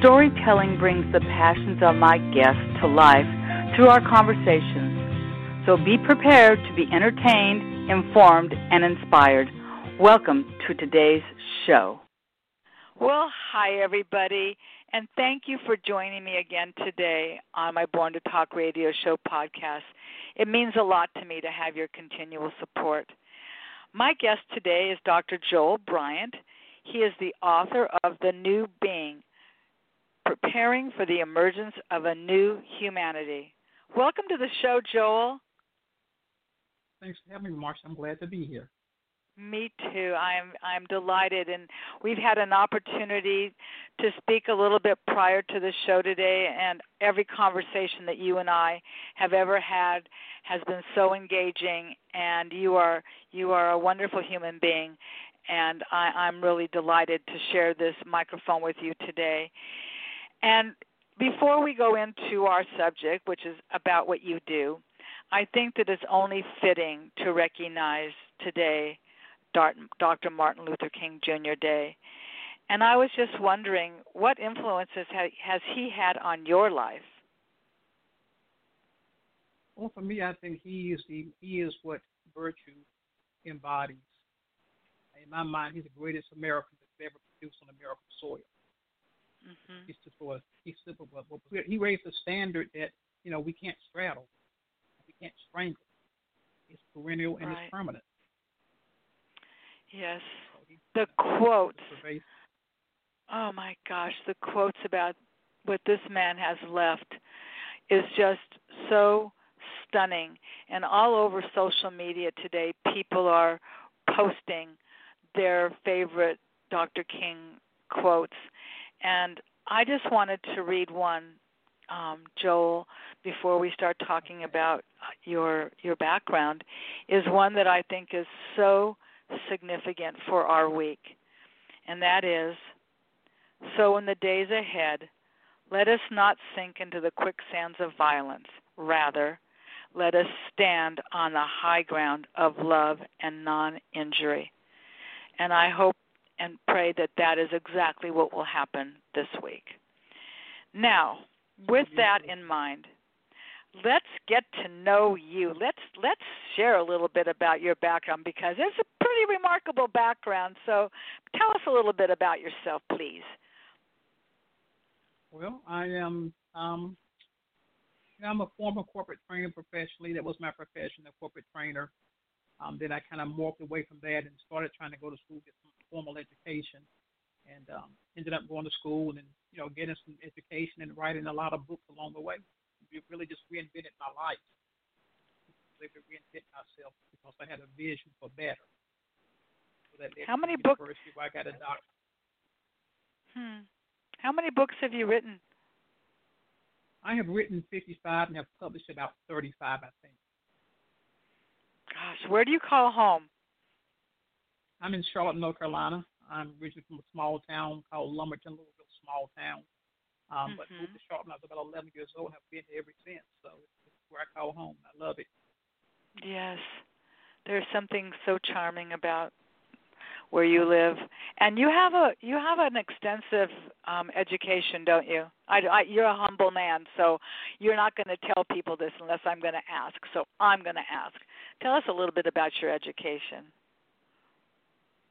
Storytelling brings the passions of my guests to life through our conversations. So be prepared to be entertained, informed, and inspired. Welcome to today's show. Well, hi, everybody, and thank you for joining me again today on my Born to Talk radio show podcast. It means a lot to me to have your continual support. My guest today is Dr. Joel Bryant. He is the author of The New Being preparing for the emergence of a new humanity. Welcome to the show, Joel. Thanks for having me, Marsha. I'm glad to be here. Me too. I'm I'm delighted, and we've had an opportunity to speak a little bit prior to the show today, and every conversation that you and I have ever had has been so engaging. And you are you are a wonderful human being, and I, I'm really delighted to share this microphone with you today. And before we go into our subject, which is about what you do, I think that it's only fitting to recognize today Dr. Martin Luther King Jr. Day. And I was just wondering, what influences has he had on your life? Well, for me, I think he is the he is what virtue embodies. In my mind, he's the greatest American that's ever produced on American soil. Mm-hmm. He's just for us. he's simple, but he raised a standard that you know we can't straddle, we can't strangle. It's perennial and right. it's permanent. Yes, the quotes. Oh my gosh, the quotes about what this man has left is just so stunning. And all over social media today, people are posting their favorite Dr. King quotes. And I just wanted to read one, um, Joel, before we start talking about your your background, is one that I think is so significant for our week, and that is, so in the days ahead, let us not sink into the quicksands of violence. Rather, let us stand on the high ground of love and non injury. And I hope and pray that that is exactly what will happen this week. Now, with that in mind, let's get to know you. Let's let's share a little bit about your background because it's a pretty remarkable background. So, tell us a little bit about yourself, please. Well, I am um, I'm a former corporate trainer professionally. That was my profession, a corporate trainer. Um, then I kind of morphed away from that and started trying to go to school, get some formal education, and um, ended up going to school and you know getting some education and writing a lot of books along the way. It really just reinvented my life. I to reinvent myself because I had a vision for better. So that How many books? Where I got a doctor. Hmm. How many books have you written? I have written 55 and have published about 35, I think. Gosh, where do you call home? I'm in Charlotte, North Carolina. I'm originally from a small town called Lumberton, Louisville, small town. Um, mm-hmm. But moved to Charlotte when I was about 11 years old and have been here ever since. So it's where I call home. I love it. Yes. There's something so charming about where you live and you have a you have an extensive um education don't you I, I you're a humble man so you're not going to tell people this unless i'm going to ask so i'm going to ask tell us a little bit about your education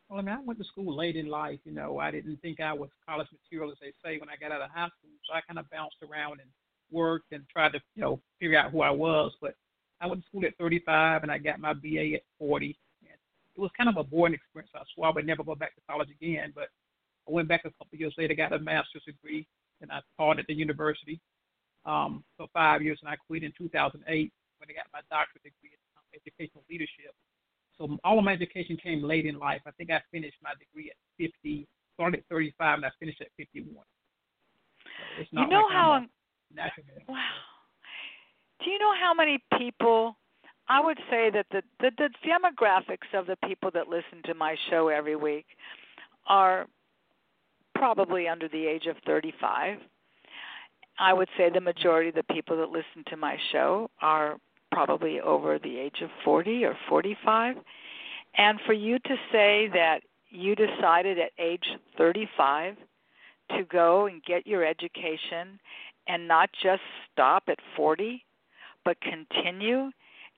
well, I mean, I went to school late in life. You know, I didn't think I was college material, as they say, when I got out of high school. So I kind of bounced around and worked and tried to, you know, figure out who I was. But I went to school at 35 and I got my BA at 40. And it was kind of a boring experience. I swore I would never go back to college again. But I went back a couple of years later, got a master's degree, and I taught at the university um, for five years. And I quit in 2008 when I got my doctorate degree in educational leadership. So all of my education came late in life. I think I finished my degree at 50, started at 35, and I finished at 51. So you know like how wow. Do you know how many people I would say that the, the the demographics of the people that listen to my show every week are probably under the age of 35. I would say the majority of the people that listen to my show are probably over the age of 40 or 45. And for you to say that you decided at age 35 to go and get your education and not just stop at 40 but continue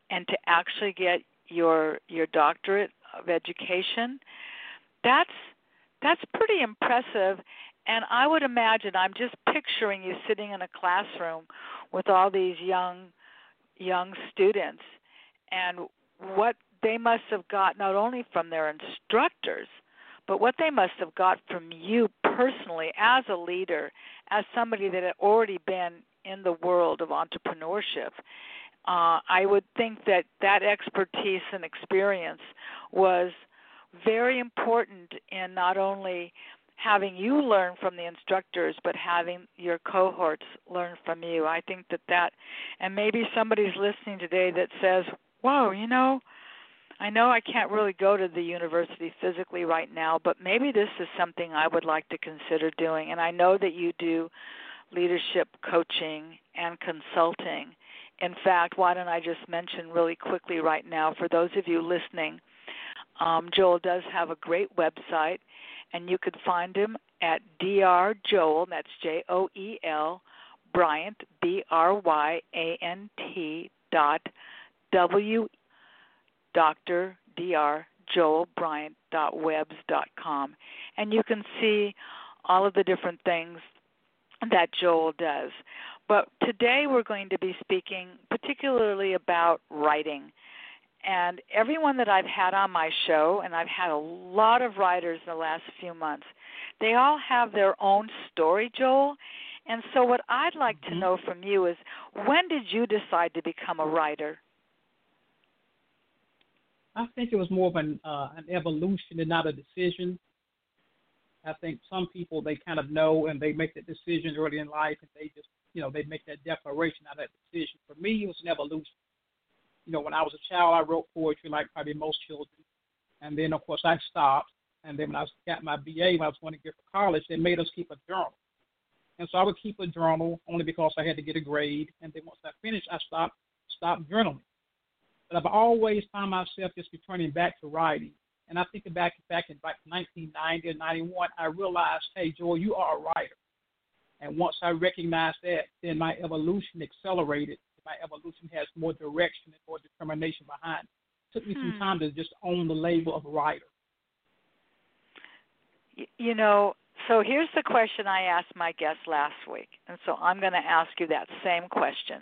and to actually get your your doctorate of education that's that's pretty impressive and i would imagine i'm just picturing you sitting in a classroom with all these young young students and what they must have got not only from their instructors but what they must have got from you personally as a leader as somebody that had already been in the world of entrepreneurship. Uh, I would think that that expertise and experience was very important in not only having you learn from the instructors but having your cohorts learn from you. I think that that and maybe somebody's listening today that says whoa you know i know i can't really go to the university physically right now but maybe this is something i would like to consider doing. And i know that you do leadership coaching and consulting. In fact, why don't I just mention really quickly right now for those of you listening, um, Joel does have a great website, and you could find him at Dr. Joel, that's J O E L, Bryant, B R Y A N T dot W, Dr. Dr. Joel Bryant dot webs dot com. And you can see all of the different things that Joel does. But today we're going to be speaking particularly about writing. And everyone that I've had on my show, and I've had a lot of writers in the last few months, they all have their own story, Joel. And so, what I'd like to mm-hmm. know from you is when did you decide to become a writer? I think it was more of an uh, an evolution and not a decision. I think some people they kind of know and they make the decision early in life and they just you know, they make that declaration out of that decision. For me, it was an evolution. You know, when I was a child, I wrote poetry like probably most children. And then, of course, I stopped. And then when I got my BA, when I was going to get for college, they made us keep a journal. And so I would keep a journal only because I had to get a grade. And then once I finished, I stopped stopped journaling. But I've always found myself just returning back to writing. And I think back back in back 1990 or 91, I realized, hey, Joel, you are a writer. And once I recognized that, then my evolution accelerated. My evolution has more direction and more determination behind it. it took me hmm. some time to just own the label of writer. You know, so here's the question I asked my guest last week, and so I'm going to ask you that same question.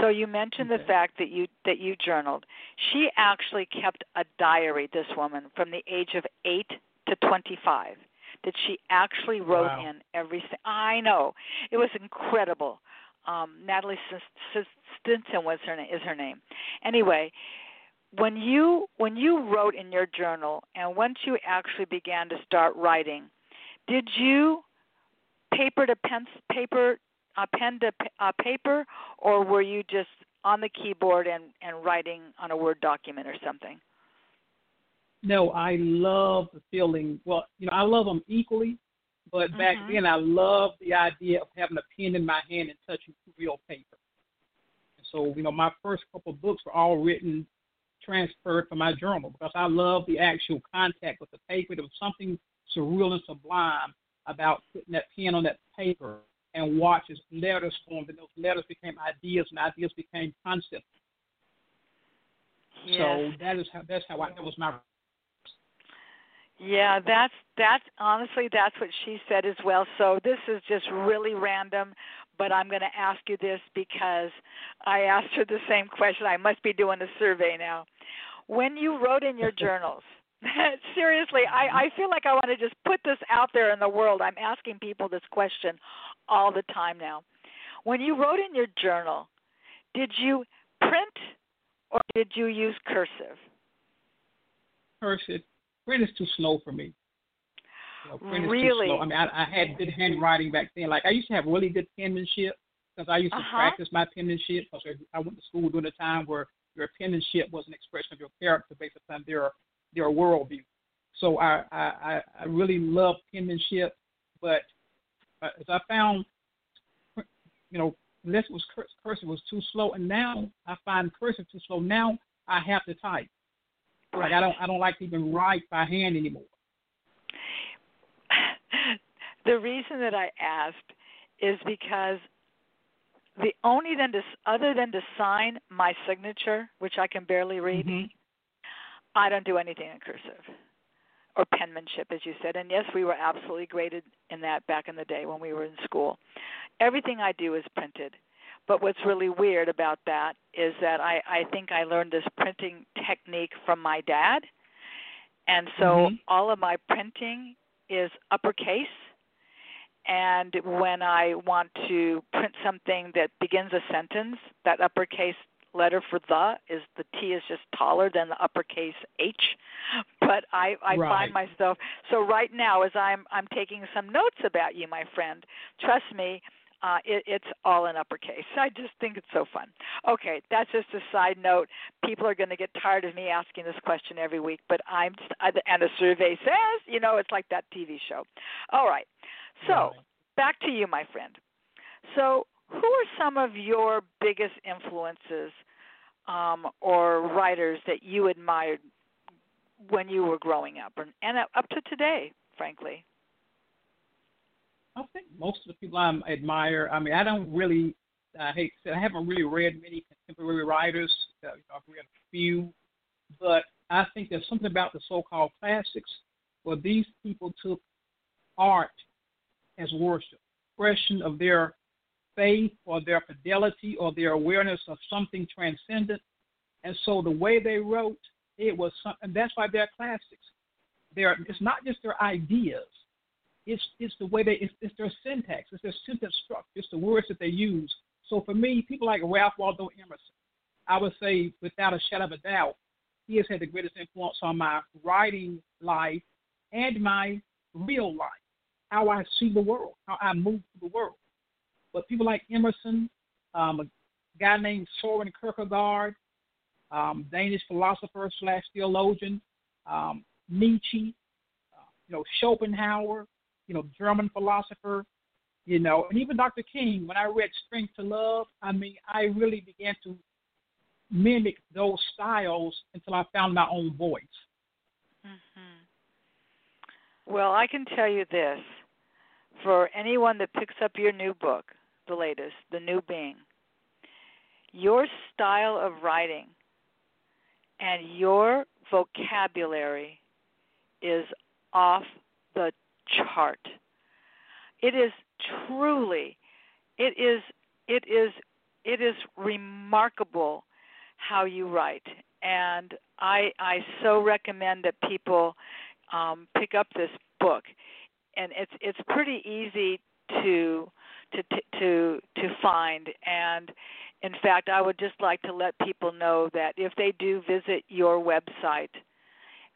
So you mentioned okay. the fact that you that you journaled. She actually kept a diary. This woman from the age of eight to 25 that she actually wrote wow. in everything. I know it was incredible. Um, Natalie Stinson was her is her name. Anyway, when you when you wrote in your journal and once you actually began to start writing, did you paper to pen paper uh, pen to uh, paper or were you just on the keyboard and and writing on a word document or something? no, I love the feeling. Well, you know, I love them equally, but mm-hmm. back then I loved the idea of having a pen in my hand and touching real paper. And so, you know, my first couple of books were all written transferred from my journal because I love the actual contact with the paper. There was something surreal and sublime about putting that pen on that paper and watch as letters formed, and those letters became ideas, and ideas became concepts. Yes. So that is how that's how I that was my yeah, that's that's honestly that's what she said as well. So this is just really random, but I'm going to ask you this because I asked her the same question. I must be doing a survey now. When you wrote in your journals, seriously, I I feel like I want to just put this out there in the world. I'm asking people this question all the time now. When you wrote in your journal, did you print or did you use cursive? Cursive print is too slow for me. You know, really? I mean, I, I had good handwriting back then. Like I used to have really good penmanship. because I used to uh-huh. practice my penmanship because I went to school during a time where your penmanship was an expression of your character based upon their their worldview. So I I, I really love penmanship, but uh, as I found, you know, unless it was cursive was too slow, and now I find cursive too slow. Now I have to type. Right. Like I don't I don't like to even write by hand anymore. the reason that I asked is because the only then to other than to sign my signature, which I can barely read, mm-hmm. I don't do anything in cursive or penmanship, as you said. And yes, we were absolutely graded in that back in the day when we were in school. Everything I do is printed. But what's really weird about that is that I, I think I learned this printing technique from my dad. And so mm-hmm. all of my printing is uppercase and when I want to print something that begins a sentence, that uppercase letter for the is the T is just taller than the uppercase H. But I, I right. find myself so right now as I'm I'm taking some notes about you, my friend. Trust me, uh, it, it's all in uppercase. I just think it's so fun. Okay, that's just a side note. People are going to get tired of me asking this question every week, but I'm and the survey says, you know, it's like that TV show. All right, so back to you, my friend. So, who are some of your biggest influences um, or writers that you admired when you were growing up, and, and up to today, frankly? I think most of the people I admire. I mean, I don't really. I hate to say I haven't really read many contemporary writers. Uh, you know, I've read a few, but I think there's something about the so-called classics where these people took art as worship, expression of their faith or their fidelity or their awareness of something transcendent. And so the way they wrote, it was something. That's why they're classics. They're it's not just their ideas. It's it's the way they it's, it's their syntax. It's their sentence structure. It's the words that they use. So for me, people like Ralph Waldo Emerson, I would say without a shadow of a doubt, he has had the greatest influence on my writing life and my real life how I see the world, how I move through the world. But people like Emerson, um, a guy named Soren Kierkegaard, um, Danish philosopher slash theologian, um, Nietzsche, uh, you know Schopenhauer, you know German philosopher, you know, and even Dr. King. When I read Strength to Love, I mean, I really began to mimic those styles until I found my own voice. Mm-hmm. Well, I can tell you this for anyone that picks up your new book, the latest, The New Being, your style of writing and your vocabulary is off the chart. It is truly, it is, it is, it is remarkable how you write, and I I so recommend that people um, pick up this book. And it's it's pretty easy to to to to find. And in fact I would just like to let people know that if they do visit your website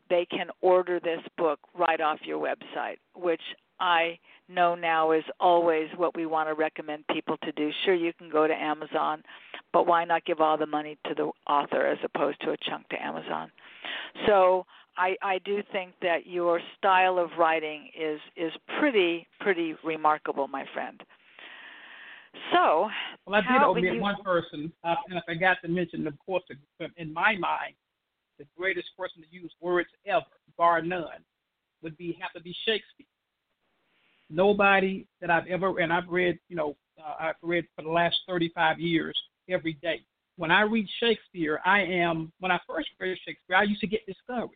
they can order this book right off your website which I know now is always what we want to recommend people to do. Sure, you can go to Amazon, but why not give all the money to the author as opposed to a chunk to Amazon? So I, I do think that your style of writing is is pretty pretty remarkable, my friend. So, well, I did omit you... one person, uh, and I forgot to mention, of course, in my mind, the greatest person to use words ever, bar none, would be have to be Shakespeare. Nobody that I've ever, and I've read, you know, uh, I've read for the last 35 years every day. When I read Shakespeare, I am, when I first read Shakespeare, I used to get discouraged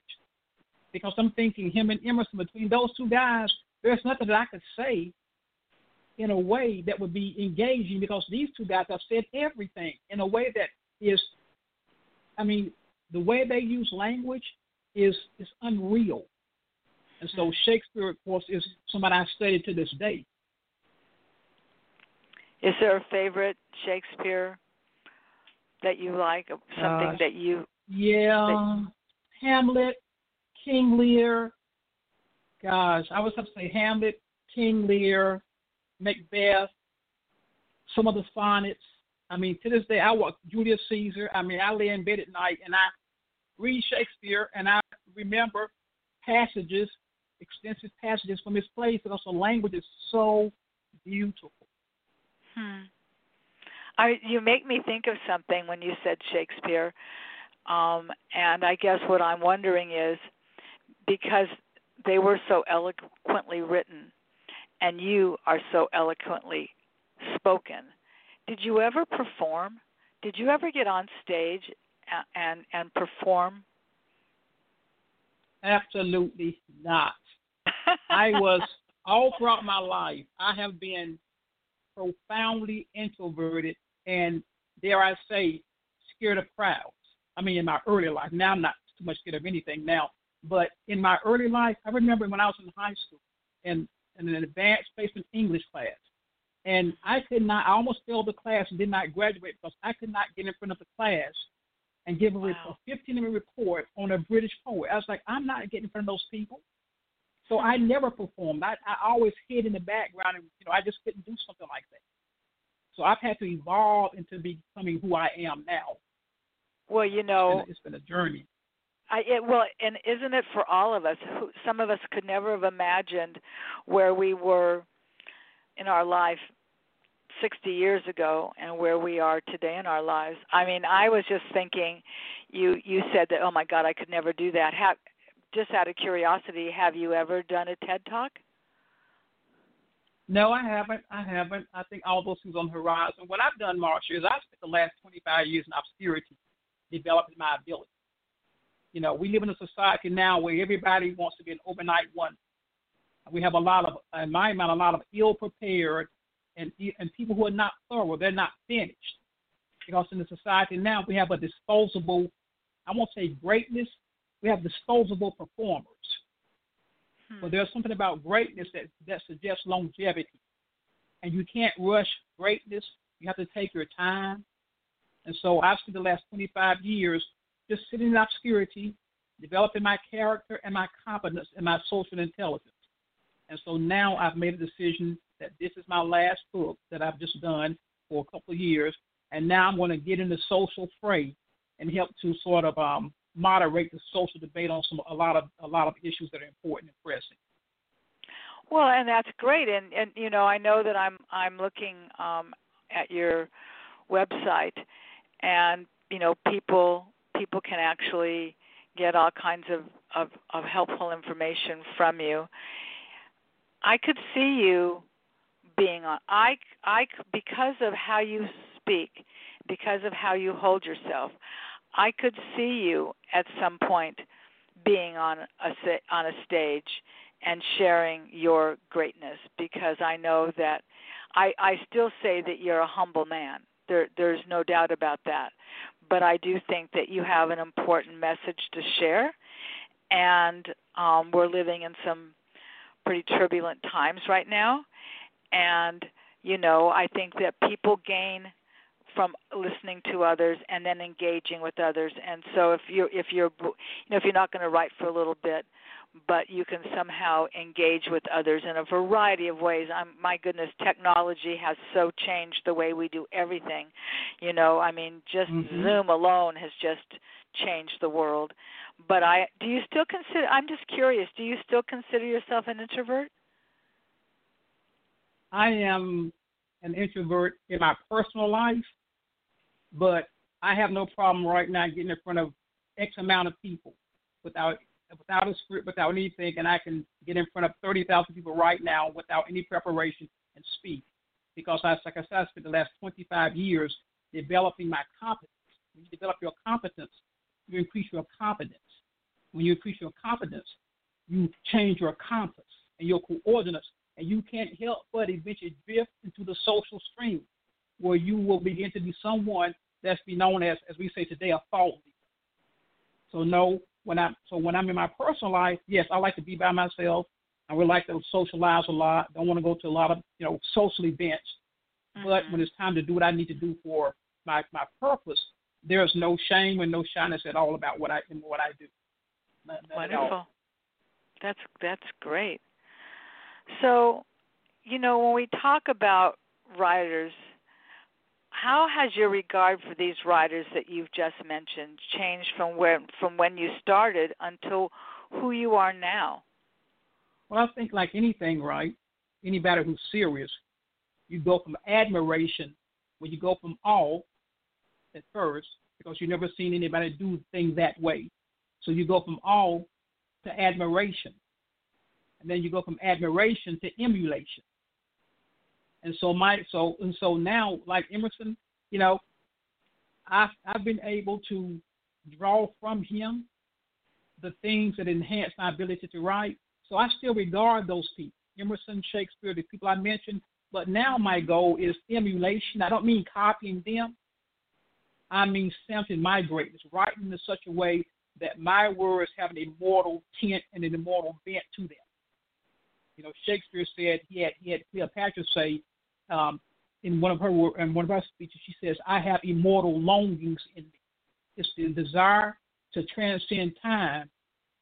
because I'm thinking him and Emerson, between those two guys, there's nothing that I could say in a way that would be engaging because these two guys have said everything in a way that is, I mean, the way they use language is is unreal. And so Shakespeare, of course, is somebody I study to this day. Is there a favorite Shakespeare that you like? Something uh, that you yeah, that... Hamlet, King Lear. Gosh, I was have to say Hamlet, King Lear, Macbeth, some of the sonnets. I mean, to this day, I watch Julius Caesar. I mean, I lay in bed at night and I read Shakespeare and I remember passages, extensive passages from his plays because the language is so beautiful. Hmm. I, you make me think of something when you said Shakespeare, um, and I guess what I'm wondering is because they were so eloquently written, and you are so eloquently spoken. Did you ever perform? Did you ever get on stage and and perform? Absolutely not. I was all throughout my life. I have been profoundly introverted and dare I say, scared of crowds. I mean, in my early life. Now I'm not too much scared of anything now, but in my early life, I remember when I was in high school and in an advanced placement English class, and I could not. I almost failed the class and did not graduate because I could not get in front of the class and give a, wow. a 15 minute report on a British poet. I was like, I'm not getting in front of those people. So I hmm. never performed. I, I always hid in the background, and you know, I just couldn't do something like that. So I've had to evolve into becoming who I am now. Well, you know, it's been a, it's been a journey. I it, well, and isn't it for all of us? Who, some of us could never have imagined where we were in our life 60 years ago and where we are today in our lives. I mean, I was just thinking you you said that oh my god, I could never do that. Have just out of curiosity, have you ever done a TED Talk? No, I haven't. I haven't. I think all those things on the horizon. What I've done, Marsha, is I've spent the last 25 years in obscurity, developing my ability. You know, we live in a society now where everybody wants to be an overnight one. We have a lot of, in my mind, a lot of ill-prepared and and people who are not thorough. They're not finished. Because in the society now, we have a disposable. I won't say greatness, we have disposable performers. Hmm. But there's something about greatness that, that suggests longevity. And you can't rush greatness. You have to take your time. And so I've spent the last 25 years just sitting in obscurity, developing my character and my competence and my social intelligence. And so now I've made a decision that this is my last book that I've just done for a couple of years. And now I'm going to get in the social fray and help to sort of um, moderate the social debate on some a lot of a lot of issues that are important and pressing. Well, and that's great, and and you know I know that I'm I'm looking um, at your website, and you know people people can actually get all kinds of of, of helpful information from you. I could see you being on I I because of how you speak, because of how you hold yourself. I could see you at some point being on a on a stage and sharing your greatness because I know that I I still say that you're a humble man. There there's no doubt about that. But I do think that you have an important message to share and um we're living in some pretty turbulent times right now and you know, I think that people gain from listening to others and then engaging with others. And so if you're if you're you know if you're not going to write for a little bit, but you can somehow engage with others in a variety of ways. I'm my goodness, technology has so changed the way we do everything. You know, I mean, just mm-hmm. Zoom alone has just changed the world. But I do you still consider I'm just curious, do you still consider yourself an introvert? I am an introvert in my personal life but I have no problem right now getting in front of X amount of people without without a script, without anything, and I can get in front of 30,000 people right now without any preparation and speak. Because, I, like I said, I spent the last 25 years developing my competence. When you develop your competence, you increase your confidence. When you increase your confidence, you change your compass and your coordinates, and you can't help but eventually drift into the social stream where you will begin to be someone that's be known as, as we say today, a thought leader. So no, when I so when I'm in my personal life, yes, I like to be by myself. I would like to socialize a lot. Don't want to go to a lot of you know social events. Mm-hmm. But when it's time to do what I need to do for my my purpose, there's no shame and no shyness at all about what I what I do. Not, not Wonderful. That's that's great. So, you know, when we talk about writers how has your regard for these writers that you've just mentioned changed from where from when you started until who you are now? Well, I think like anything, right? Anybody who's serious, you go from admiration when you go from awe at first because you've never seen anybody do things that way. So you go from awe to admiration. And then you go from admiration to emulation. And so my so and so now like Emerson, you know, I've I've been able to draw from him the things that enhance my ability to write. So I still regard those people, Emerson, Shakespeare, the people I mentioned. But now my goal is emulation. I don't mean copying them. I mean stamping my greatness, writing in such a way that my words have an immortal tint and an immortal bent to them. You know, Shakespeare said he had he had Cleopatra say um, in one of her in one of her speeches, she says, "I have immortal longings in me. It's the desire to transcend time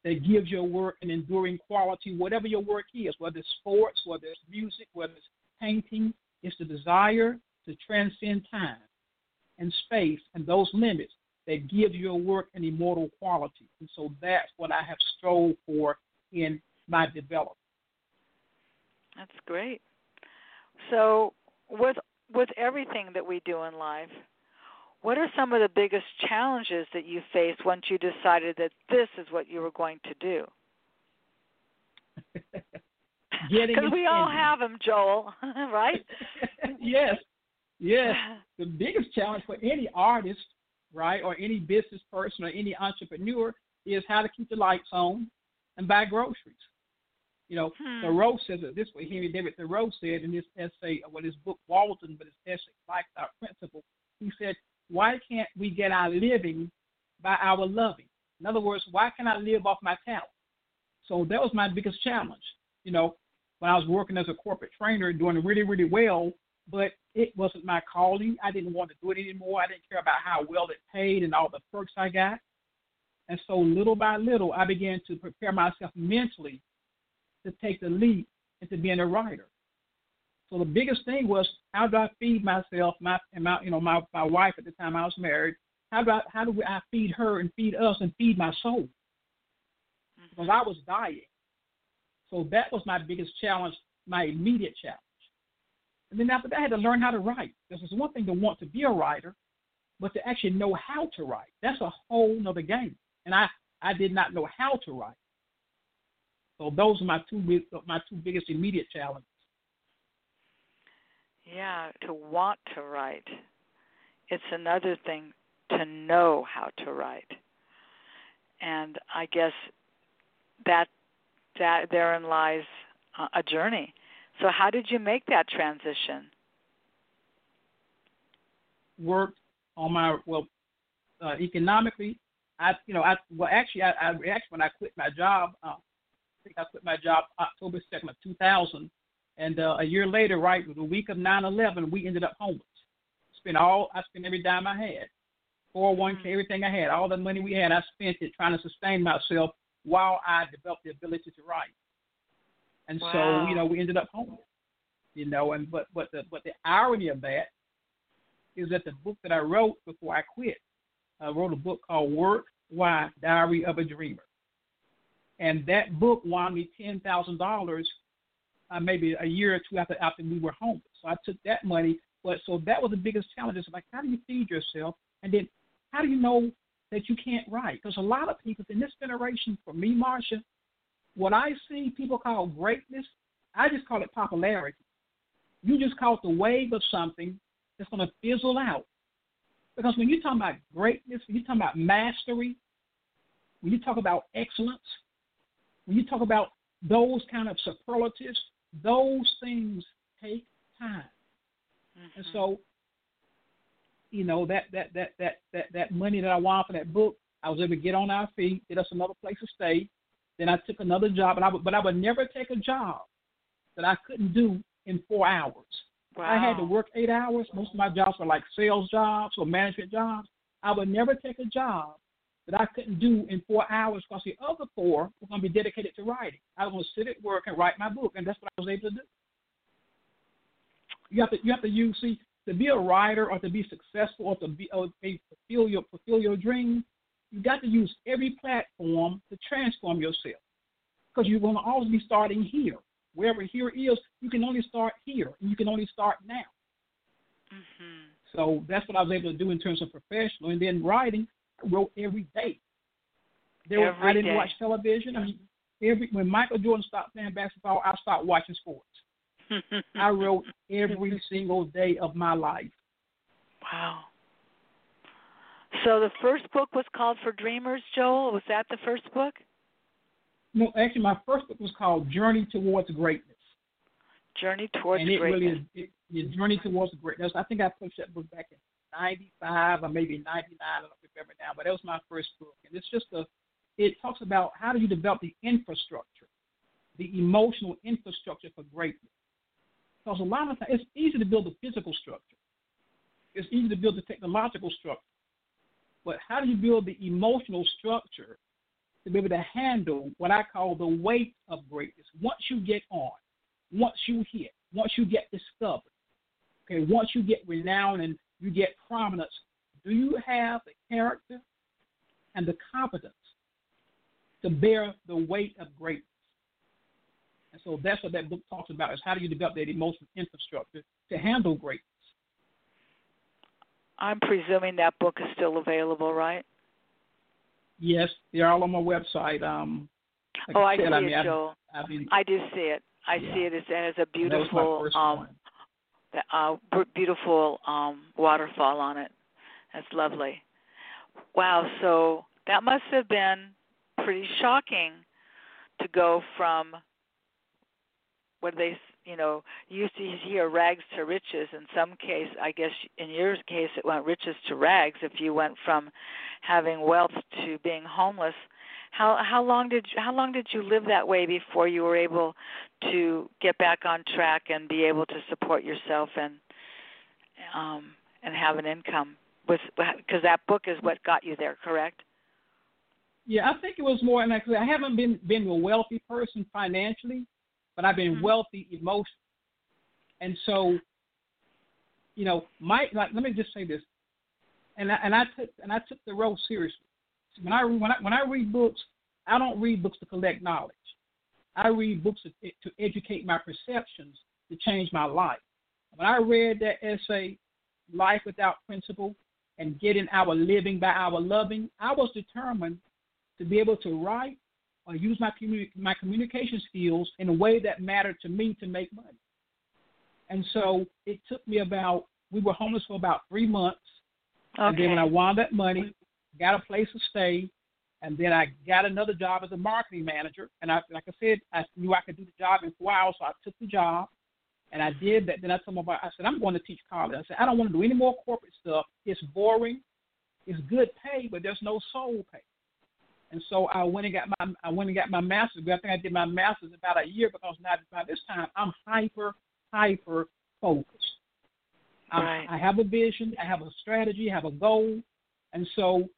that gives your work an enduring quality, whatever your work is, whether it's sports, whether it's music, whether it's painting. It's the desire to transcend time and space and those limits that gives your work an immortal quality. And so that's what I have strove for in my development. That's great. So with with everything that we do in life, what are some of the biggest challenges that you faced once you decided that this is what you were going to do? Because we all have them, Joel, right? yes, yes. The biggest challenge for any artist, right, or any business person or any entrepreneur is how to keep the lights on and buy groceries. You know, hmm. Thoreau says it this way. Henry David Thoreau said in this essay, well, his book Walden, but his essay Life Without Principle, he said, "Why can't we get our living by our loving? In other words, why can't I live off my talent?" So that was my biggest challenge. You know, when I was working as a corporate trainer, doing really, really well, but it wasn't my calling. I didn't want to do it anymore. I didn't care about how well it paid and all the perks I got. And so little by little, I began to prepare myself mentally to take the leap into being a writer. So the biggest thing was how do I feed myself, my and my you know my my wife at the time I was married. How do I how do I feed her and feed us and feed my soul? Mm-hmm. Because I was dying. So that was my biggest challenge, my immediate challenge. And then after that, I had to learn how to write. Because it's one thing to want to be a writer, but to actually know how to write, that's a whole nother game. And I, I did not know how to write. So those are my two my two biggest immediate challenges. Yeah, to want to write. It's another thing to know how to write. And I guess that that therein lies a journey. So how did you make that transition? Worked on my well uh, economically. I you know I well actually I, I actually when I quit my job uh, think I quit my job October 2nd of 2000. And uh, a year later, right, the week of 9/11, we ended up homeless. Spent all I spent every dime I had, 401k, mm. everything I had, all the money we had, I spent it trying to sustain myself while I developed the ability to write. And wow. so, you know, we ended up homeless. You know, and but but the but the irony of that is that the book that I wrote before I quit, I wrote a book called Work Why Diary of a Dreamer. And that book won me ten thousand dollars, uh, maybe a year or two after after we were homeless. So I took that money. But so that was the biggest challenge. Is like, how do you feed yourself? And then, how do you know that you can't write? Because a lot of people in this generation, for me, Marsha, what I see people call greatness, I just call it popularity. You just call it the wave of something that's going to fizzle out. Because when you talk about greatness, when you talk about mastery, when you talk about excellence, when you talk about those kind of superlatives, those things take time. Mm-hmm. And so, you know, that that that that that that money that I won for that book, I was able to get on our feet, get us another place to stay. Then I took another job, and I would, but I would never take a job that I couldn't do in four hours. Wow. I had to work eight hours. Most of my jobs were like sales jobs or management jobs. I would never take a job that I couldn't do in four hours because the other four were going to be dedicated to writing. I was going to sit at work and write my book, and that's what I was able to do. You have to you have to use see to be a writer or to be successful or to be or to fulfill your fulfill your dreams, you got to use every platform to transform yourself. Because you're going to always be starting here. Wherever here is, you can only start here, and you can only start now. Mm-hmm. So that's what I was able to do in terms of professional. And then writing, I wrote every day. There every was, I didn't day. watch television. I mean, every when Michael Jordan stopped playing basketball, I stopped watching sports. I wrote every single day of my life. Wow. So the first book was called For Dreamers, Joel. Was that the first book? No, actually, my first book was called Journey Towards Greatness. Journey Towards and it Greatness. really is it, it, Journey Towards Greatness. I think I published that book back in '95 or maybe '99. I don't remember now, but that was my first book, and it's just a. It talks about how do you develop the infrastructure, the emotional infrastructure for greatness. Because a lot of times it's easy to build the physical structure, it's easy to build the technological structure, but how do you build the emotional structure to be able to handle what I call the weight of greatness? Once you get on, once you hit, once you get discovered, okay, once you get renowned and you get prominence, do you have the character and the competence to bear the weight of greatness? And so that's what that book talks about is how do you develop that emotional infrastructure to handle greatness. I'm presuming that book is still available, right? Yes, they're all on my website. Um, like oh, I, I said, see I mean, it, Joel. I, mean, I do see it. I Yeah. see it as, a that was my beautiful, um, the, uh, beautiful um, waterfall on it. That's lovely. Wow. So that must have been pretty shocking to go from what they, s- you know, you used to hear rags to riches. In some case, I guess in your case, it went riches to rags. If you went from having wealth to being homeless, how how long did you, how long did you live that way before you were able to get back on track and be able to support yourself and um and have an income with because that book is what got you there correct Yeah, I think it was more, and actually, I haven't been been a wealthy person financially, but I've been Mhm. wealthy emotionally. And so, you know, my like, let me just say this, and I, and I took and I took the role seriously. When I when I when I read books, I don't read books to collect knowledge. I read books to, to educate my perceptions to change my life. When I read that essay, Life Without Principle, and Getting Our Living by Our Loving, I was determined to be able to write or use my communi- my communication skills in a way that mattered to me to make money. And so it took me about we were homeless for about three months, and then when I okay wound up money, got a place to stay, and then I got another job as a marketing manager. And I, like I said, I knew I could do the job in four hours, so I took the job, and I did that. Then I told my boss, I said, I'm going to teach college. I said, I don't want to do any more corporate stuff. It's boring. It's good pay, but there's no soul pay. And so I went and got my I went and got my master's. I think I did my master's about a year because now by this time I'm hyper hyper focused. I'm- I have a vision. I have a strategy. I have a goal, and so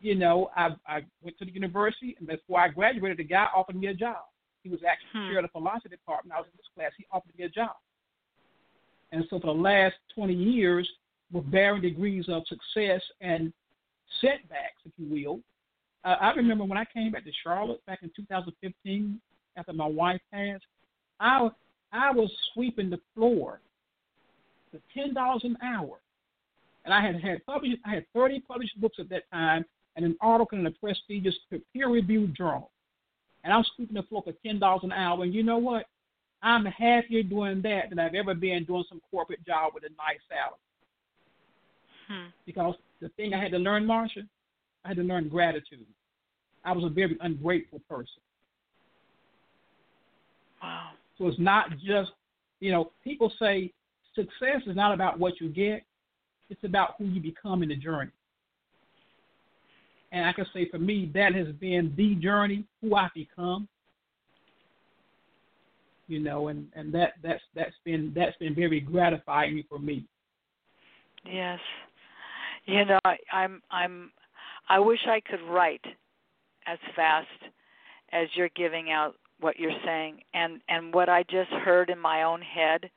you know, I I went to the university, and before I graduated, the guy offered me a job. He was actually Hmm. chair of the philosophy department. I was in this class. He offered me a job, and so for the last 20 years, with varying degrees of success and setbacks, if you will, uh, I remember when I came back to Charlotte back in 2015 after my wife passed, I I was sweeping the floor for ten dollars an hour, and I had had published I had 30 published books at that time and an article in a prestigious peer-reviewed journal, and I was sweeping the floor for ten dollars an hour. And you know what? I'm happier doing that than I've ever been doing some corporate job with a nice salary. hmm. Because the thing I had to learn, Marsha, I had to learn gratitude. I was a very ungrateful person. wow So it's not just, you know, people say success is not about what you get, it's about who you become in the journey. And I can say for me, that has been the journey, who I've become. You know, and, and that that's that's been that's been very gratifying for me. Yes. You know, I'm I'm I wish I could write as fast as you're giving out what you're saying and and what I just heard in my own head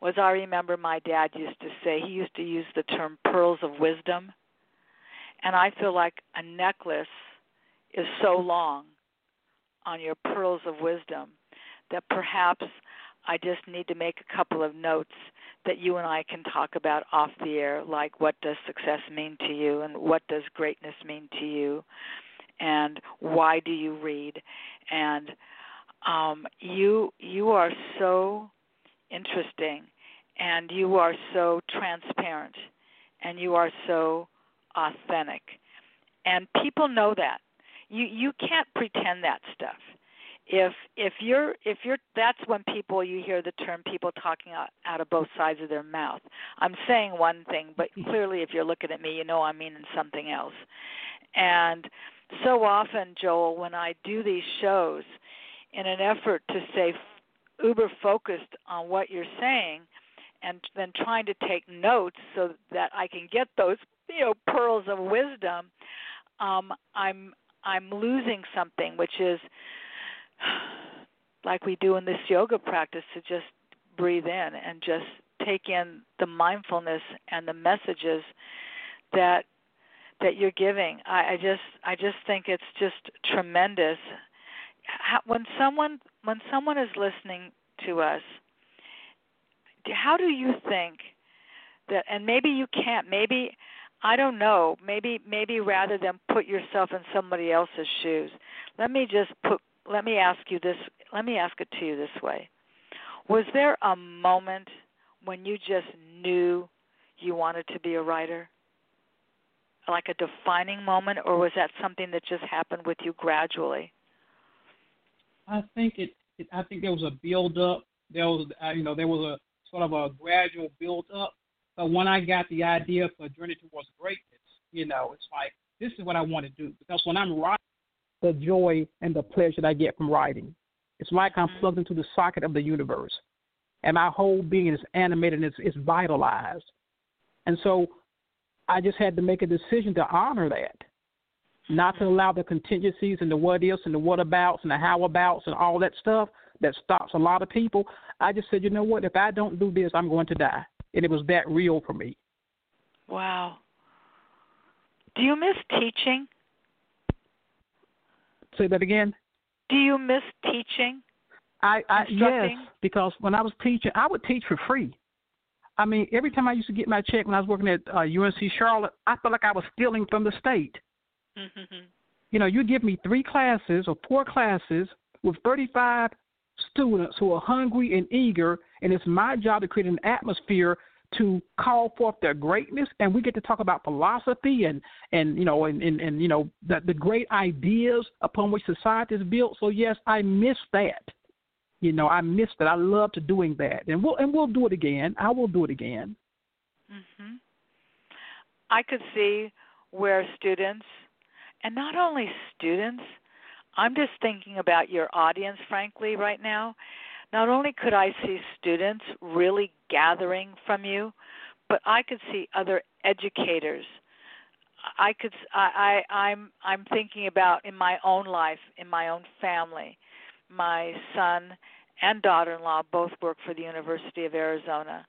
was I remember my dad used to say he used to use the term pearls of wisdom. And I feel like a necklace is so long on your pearls of wisdom that perhaps I just need to make a couple of notes that you and I can talk about off the air, like what does success mean to you and what does greatness mean to you and why do you read? And um you you are so interesting and you are so transparent and you are so authentic. And people know that. You you can't pretend that stuff if if you're if you're that's when people you hear the term people talking out, out of both sides of their mouth. I'm saying one thing but clearly if you're looking at me you know i'm meaning something else. And so often joel when i do these shows in an effort to stay uber focused on what you're saying and then trying to take notes so that I can get those you know pearls of wisdom um I'm I'm losing something which is like we do in this yoga practice to just breathe in and just take in the mindfulness and the messages that that you're giving. I, I just I just think it's just tremendous. How, when someone when someone is listening to us, how do you think that? And maybe you can't. Maybe I don't know. Maybe maybe rather than put yourself in somebody else's shoes, let me just put. Let me ask you this. Let me ask it to you this way. Was there a moment when you just knew you wanted to be a writer? Like a defining moment, or was that something that just happened with you gradually? I think it. it I think there was a build up. There was, uh, you know, there was a sort of a gradual build up. But when I got the idea for Journey Towards Greatness, you know, it's like this is what I want to do because when I'm writing, the joy and the pleasure that I get from writing, it's like I'm Mm-hmm. plugged into the socket of the universe, and my whole being is animated and it's, it's vitalized. And so, I just had to make a decision to honor that, not to allow the contingencies and the what ifs and the what abouts and the how abouts and all that stuff that stops a lot of people. I just said, you know what? If I don't do this, I'm going to die. And it was that real for me. Wow. Do you miss teaching? Say that again. Do you miss teaching? I, I yes, because when I was teaching, I would teach for free. I mean, every time I used to get my check when I was working at uh, UNC Charlotte, I felt like I was stealing from the state. Mm-hmm. You know, you give me three classes or four classes with 35 students who are hungry and eager, and it's my job to create an atmosphere to call forth their greatness, and we get to talk about philosophy and and you know and and, and you know the the great ideas upon which society is built. So yes, I miss that. You know, I miss that. I love to doing that, and we'll and we'll do it again. I will do it again. hmm I could see where students, and not only students, I'm just thinking about your audience, frankly, right now. Not only could I see students really gathering from you, but I could see other educators. I could I, I I'm I'm thinking about in my own life, in my own family. My son and daughter-in-law both work for the University of Arizona.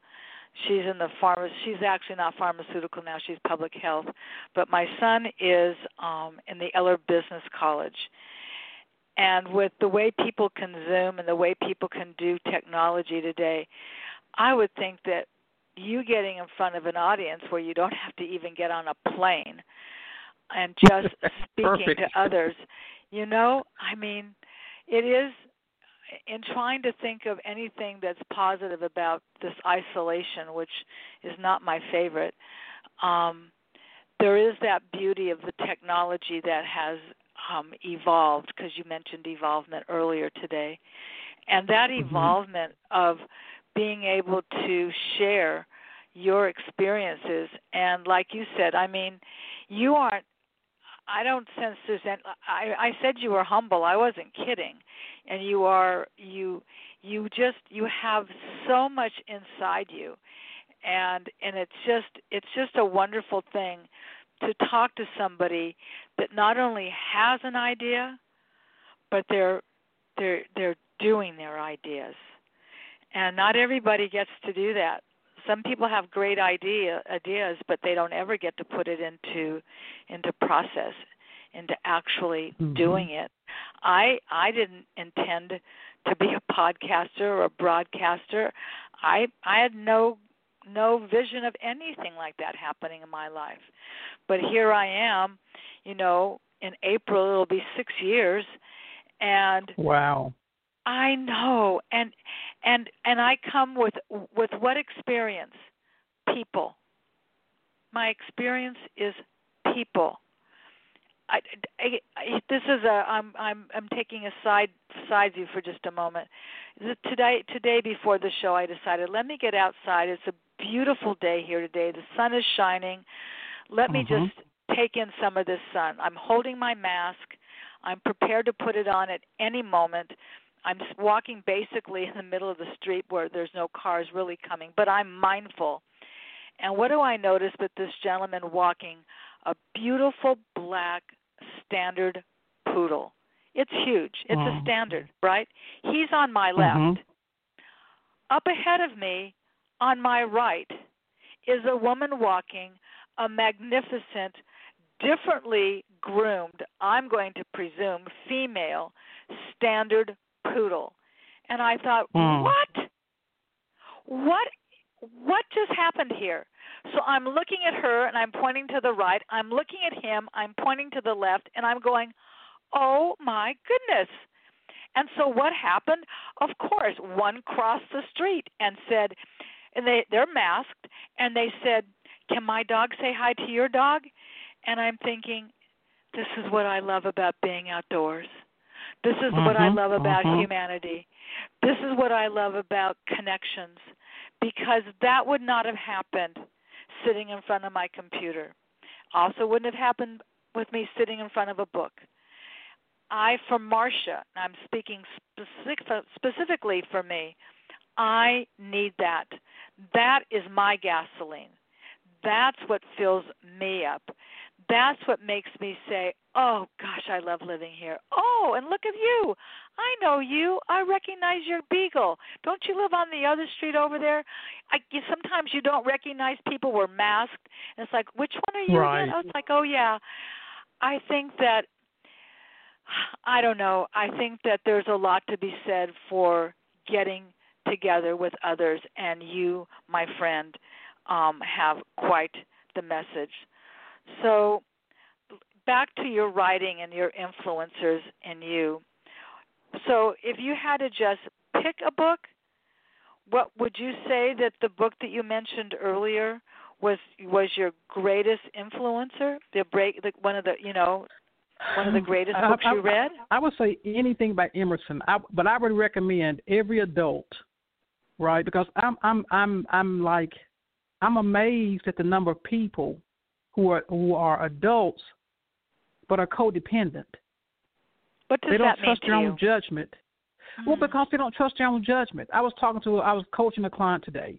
She's in the pharma. She's actually not pharmaceutical now. She's public health. But my son is um, in the Eller Business College. And with the way people can Zoom and the way people can do technology today, I would think that you getting in front of an audience where you don't have to even get on a plane and just speaking to others, you know, I mean, it is in trying to think of anything that's positive about this isolation, which is not my favorite, um, there is that beauty of the technology that has um, evolved, because you mentioned evolvement earlier today. And that Mhm. evolvement of being able to share your experiences, and like you said, I mean, you aren't I don't sense there's any, I I said you were humble. I wasn't kidding. And you are you you just you have so much inside you. And and it's just it's just a wonderful thing to talk to somebody that not only has an idea but they're they're they're doing their ideas. And not everybody gets to do that. Some people have great idea ideas, but they don't ever get to put it into into process, into actually mm-hmm. doing it. I I didn't intend to be a podcaster or a broadcaster. I I had no no vision of anything like that happening in my life. But here I am, you know, in April it'll be 6 years and wow. I know and and and I come with with what experience? People. My experience is people. I, I, I, this is a I'm I'm I'm taking a side side view for just a moment. Today today before the show I decided let me get outside. It's a beautiful day here today. The sun is shining. Let mm-hmm. me just take in some of this sun. I'm holding my mask. I'm prepared to put it on at any moment. I'm walking basically in the middle of the street where there's no cars really coming, but I'm mindful. And what do I notice but this gentleman walking a beautiful black standard poodle. It's huge. It's a mm-hmm. standard, right? He's on my left. Mm-hmm. Up ahead of me, on my right, is a woman walking a magnificent, differently groomed, I'm going to presume, female standard poodle. And I thought, mm. what? What what just happened here? So I'm looking at her and I'm pointing to the right. I'm looking at him, I'm pointing to the left, and I'm going, "Oh my goodness." And so what happened? Of course, one crossed the street and said, and they they're masked, and they said, "Can my dog say hi to your dog?" And I'm thinking, this is what I love about being outdoors. This is mm-hmm, what I love about mm-hmm. humanity. This is what I love about connections because that would not have happened sitting in front of my computer. Also wouldn't have happened with me sitting in front of a book. I, for Marsha, I'm speaking specific, specifically for me, I need that. That is my gasoline. That's what fills me up that's what makes me say, "Oh gosh, I love living here." Oh, and look at you. I know you. I recognize your beagle. Don't you live on the other street over there? I sometimes you don't recognize people were masked. And it's like, "Which one are you right. again?" Oh, it's like, "Oh yeah." I think that I don't know. I think that there's a lot to be said for getting together with others and you, my friend, um have quite the message so, back to your writing and your influencers and you. So, if you had to just pick a book, what would you say that the book that you mentioned earlier was was your greatest influencer? The break, the, one of the you know, one of the greatest books I, I, you read. I would say anything by Emerson, I, but I would recommend every adult, right? Because I'm I'm I'm I'm like I'm amazed at the number of people who are who are adults but are codependent. What does they don't that trust their own judgment. Mm-hmm. Well, because they don't trust their own judgment. I was talking to I was coaching a client today.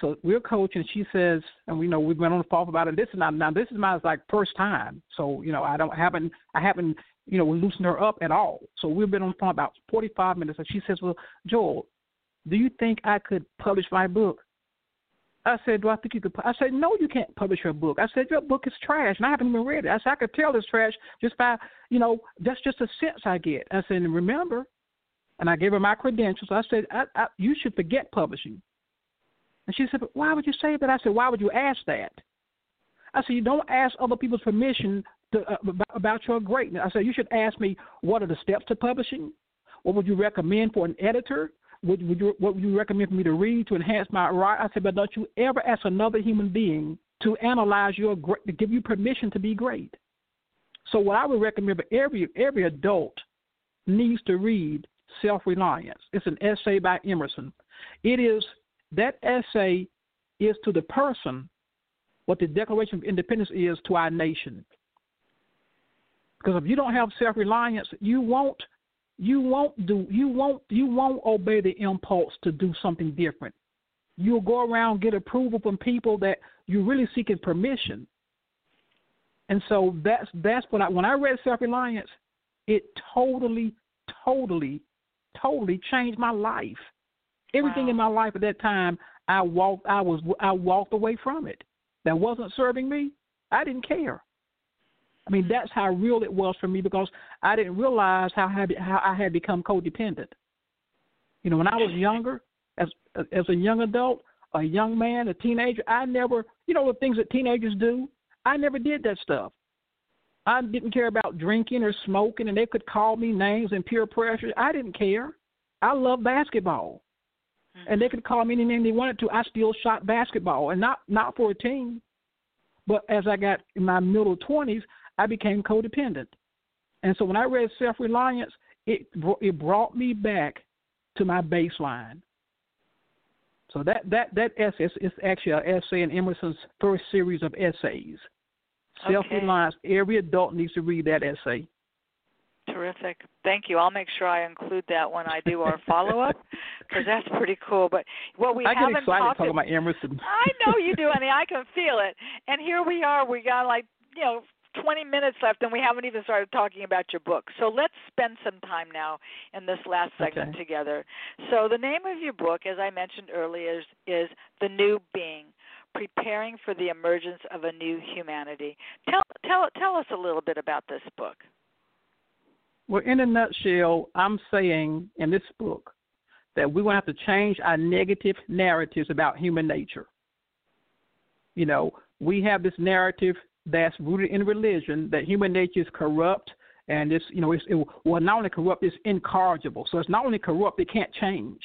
So we're coaching. She says, and we know we've been on the phone about it. This is not now. This is my like first time. So you know, I don't haven't I haven't you know loosened her up at all. So we've been on the phone about 45 minutes. And she says, well, Joel, do you think I could publish my book? I said, Do I think you could? I said, No, you can't publish your book. I said, Your book is trash, and I haven't even read it. I said, I could tell it's trash just by, you know, that's just a sense I get. I said, and remember, and I gave her my credentials. I said, I, I, You should forget publishing. And she said, But why would you say that? I said, Why would you ask that? I said, You don't ask other people's permission to, uh, about your greatness. I said, You should ask me, What are the steps to publishing? What would you recommend for an editor? Would, would you, what would you recommend for me to read to enhance my right? I said, but don't you ever ask another human being to analyze your great, to give you permission to be great. So what I would recommend for every every adult needs to read Self Reliance. It's an essay by Emerson. It is that essay is to the person what the Declaration of Independence is to our nation. Because if you don't have self reliance, you won't you won't do you won't you won't obey the impulse to do something different. You'll go around get approval from people that you're really seeking permission. And so that's that's what I when I read Self Reliance, it totally, totally, totally changed my life. Everything wow. in my life at that time, I walked. I was. I walked away from it. That wasn't serving me. I didn't care. I mean, that's how real it was for me because I didn't realize how I how I had become codependent. You know, when I was younger, as as a young adult, a young man, a teenager, I never, you know, the things that teenagers do. I never did that stuff. I didn't care about drinking or smoking, and they could call me names and peer pressure. I didn't care. I love basketball, and they mm-hmm. could call me any name they wanted to. I still shot basketball, and not not for a team. But as I got in my middle twenties, I became codependent, and so when I read Self Reliance, it it brought me back to my baseline. So that that that essay is actually an essay in Emerson's first series of essays. Self reliance. Every adult needs to read that essay. Terrific. Thank you. I'll make sure I include that when I do our follow up because that's pretty cool. But what we I haven't get excited talked talking about Emerson. I know you do, honey. I can feel it. And here we are. We got like you know 20 minutes left, and we haven't even started talking about your book. So let's spend some time now in this last segment okay. together. So the name of your book, as I mentioned earlier, is, is The New Being. Preparing for the emergence of a new humanity. Tell tell tell us a little bit about this book. Well, in a nutshell, I'm saying in this book that we're going to have to change our negative narratives about human nature. You know, we have this narrative that's rooted in religion that human nature is corrupt and it's you know it's it, well not only corrupt it's incorrigible. So it's not only corrupt it can't change.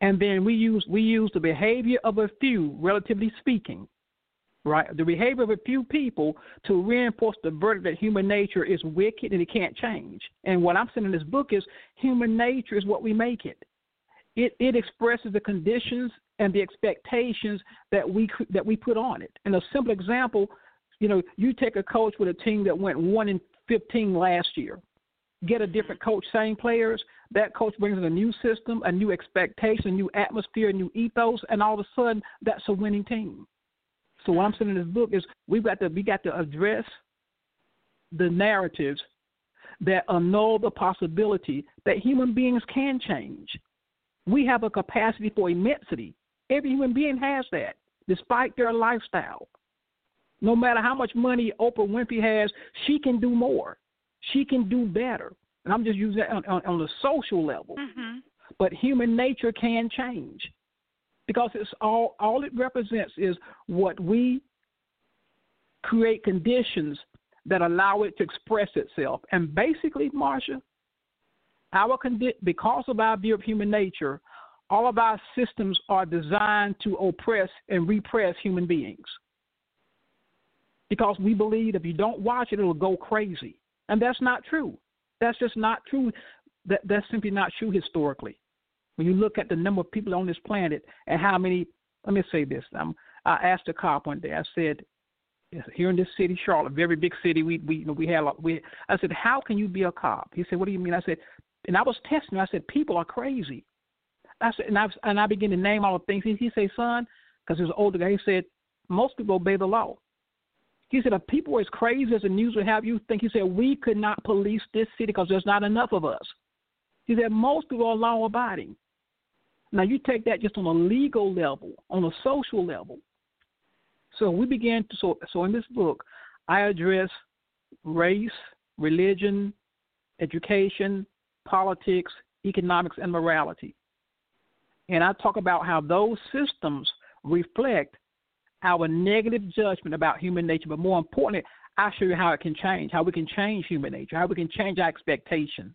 And then we use we use the behavior of a few relatively speaking right? The behavior of a few people to reinforce the verdict that human nature is wicked and it can't change. And what i'm saying in this book is human nature is what we make it. It it expresses the conditions and the expectations that we that we put on it. And a simple example you know, you take a coach with a team that went one in fifteen last year, get a different coach, same players. That coach brings in a new system, a new expectation, a new atmosphere, a new ethos, and all of a sudden, that's a winning team. So what I'm saying in this book is we've got to we got to address the narratives that annul the possibility that human beings can change. We have a capacity for immensity. Every human being has that, despite their lifestyle. No matter how much money Oprah Winfrey has, she can do more. She can do better. And I'm just using that on, on, on the social level. Mm-hmm. But human nature can change because it's all all it represents is what we create conditions that allow it to express itself. And basically, Marsha, our condi- because of our view of human nature, all of our systems are designed to oppress and repress human beings because we believe if you don't watch it, it'll go crazy. And that's not true. That's just not true. That, that's simply not true historically. When you look at the number of people on this planet and how many, let me say this. Um, I asked a cop one day, I said, here in this city, Charlotte, very big city, we we you know, we had we. I said, how can you be a cop? He said, what do you mean? I said, and I was testing. Him. I said, people are crazy. I said, and I and I began to name all the things. He, he said, son, because he was an older guy. He said, most people obey the law. He said, if people were as crazy as the news would have you think, he said, we could not police this city because there's not enough of us. He said, most people are law abiding. Now, you take that just on a legal level, on a social level. So we began to, so, so in this book, I address race, religion, education, politics, economics, and morality. And I talk about how those systems reflect our negative judgment about human nature, but more importantly, I show you how it can change, how we can change human nature, how we can change our expectation.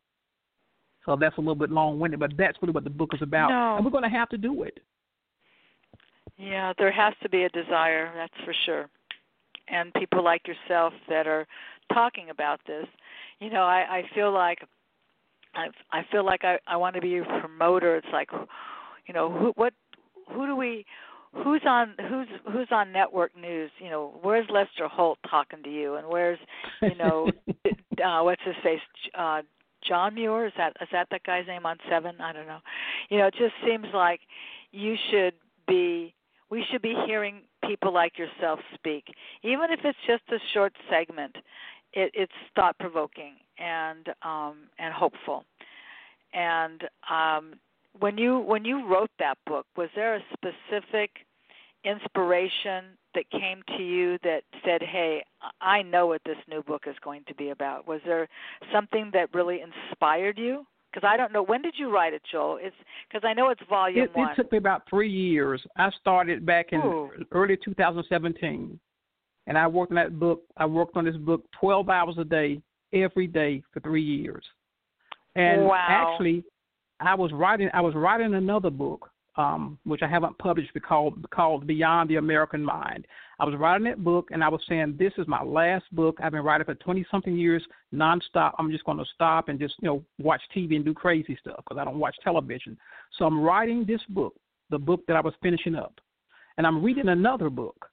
So that's a little bit long winded, but that's really what the book is about. No. And we're going to have to do it. Yeah, there has to be a desire, that's for sure. And people like yourself that are talking about this. You know, I, I feel like I I feel like I I want to be a promoter. It's like, you know, who what who do we who's on who's who's on network news? You know where's lester holt talking to you? And where's you know uh what's his face uh john muir? Is that is that that guy's name on seven? I don't know. You know it just seems like you should be we should be hearing people like yourself speak. Even if it's just a short segment it it's thought provoking and um and hopeful. And um when you when you wrote that book, was there a specific inspiration that came to you that said, "Hey, I know what this new book is going to be about"? Was there something that really inspired you? Because I don't know when did you write it, Joel? It's because I know it's volume it, one. It took me about three years. I started back in Ooh. early 2017, and I worked on that book. I worked on this book 12 hours a day, every day for three years. And wow. actually, I was writing. I was writing another book, um, which I haven't published, called called Beyond the American Mind. I was writing that book, and I was saying, "This is my last book. I've been writing for 20 something years, nonstop. I'm just going to stop and just you know watch TV and do crazy stuff because I don't watch television. So I'm writing this book, the book that I was finishing up, and I'm reading another book.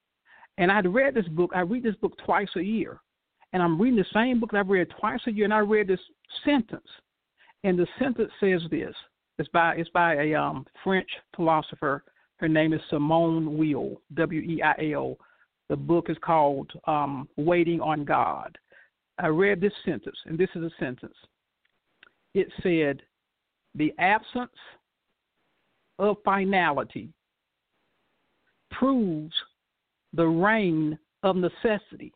And I had read this book. I read this book twice a year, and I'm reading the same book that I've read twice a year, and I read this sentence and the sentence says this. It's by it's by a um, French philosopher. Her name is Simone Weil, W E I L. The book is called um, Waiting on God. I read this sentence, and this is a sentence. It said, "The absence of finality proves the reign of necessity."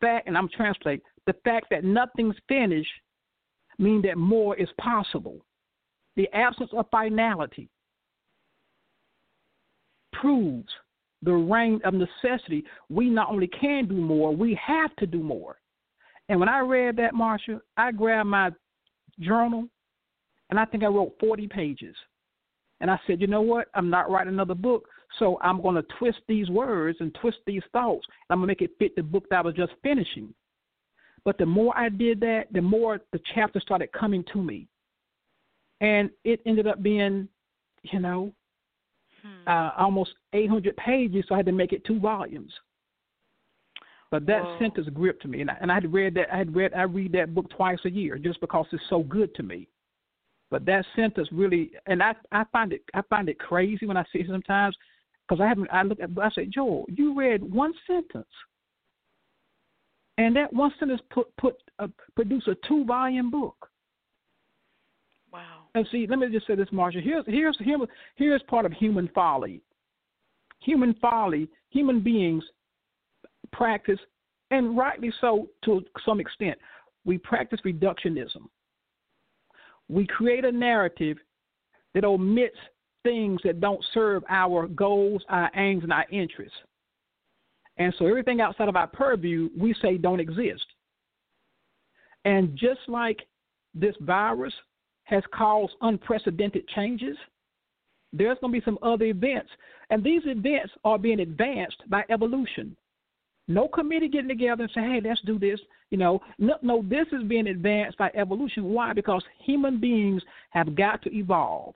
Fact, and I'm translating the fact that nothing's finished means that more is possible. The absence of finality proves the reign of necessity. We not only can do more, we have to do more. And when I read that, Marsha, I grabbed my journal and I think I wrote 40 pages. And I said, you know what? I'm not writing another book, so I'm going to twist these words and twist these thoughts. And I'm going to make it fit the book that I was just finishing. But the more I did that, the more the chapters started coming to me. And it ended up being, you know, hmm. uh, almost 800 pages, so I had to make it two volumes. But that Whoa. sentence gripped me, and I, and I had read that. I had read. I read that book twice a year just because it's so good to me. But that sentence really, and I I find it I find it crazy when I see it sometimes because I haven't. I look at. I say, Joel, you read one sentence and that one sentence put put uh, produce a two volume book. Wow. And see, let me just say this, Marsha. Here's here's here's here's part of human folly. Human folly. Human beings practice, and rightly so to some extent. We practice reductionism. We create a narrative that omits things that don't serve our goals, our aims, and our interests. And so everything outside of our purview, we say don't exist. And just like this virus has caused unprecedented changes, there's going to be some other events. And these events are being advanced by evolution. No committee getting together and saying, hey, let's do this. You know, no, no, this is being advanced by evolution. Why? Because human beings have got to evolve.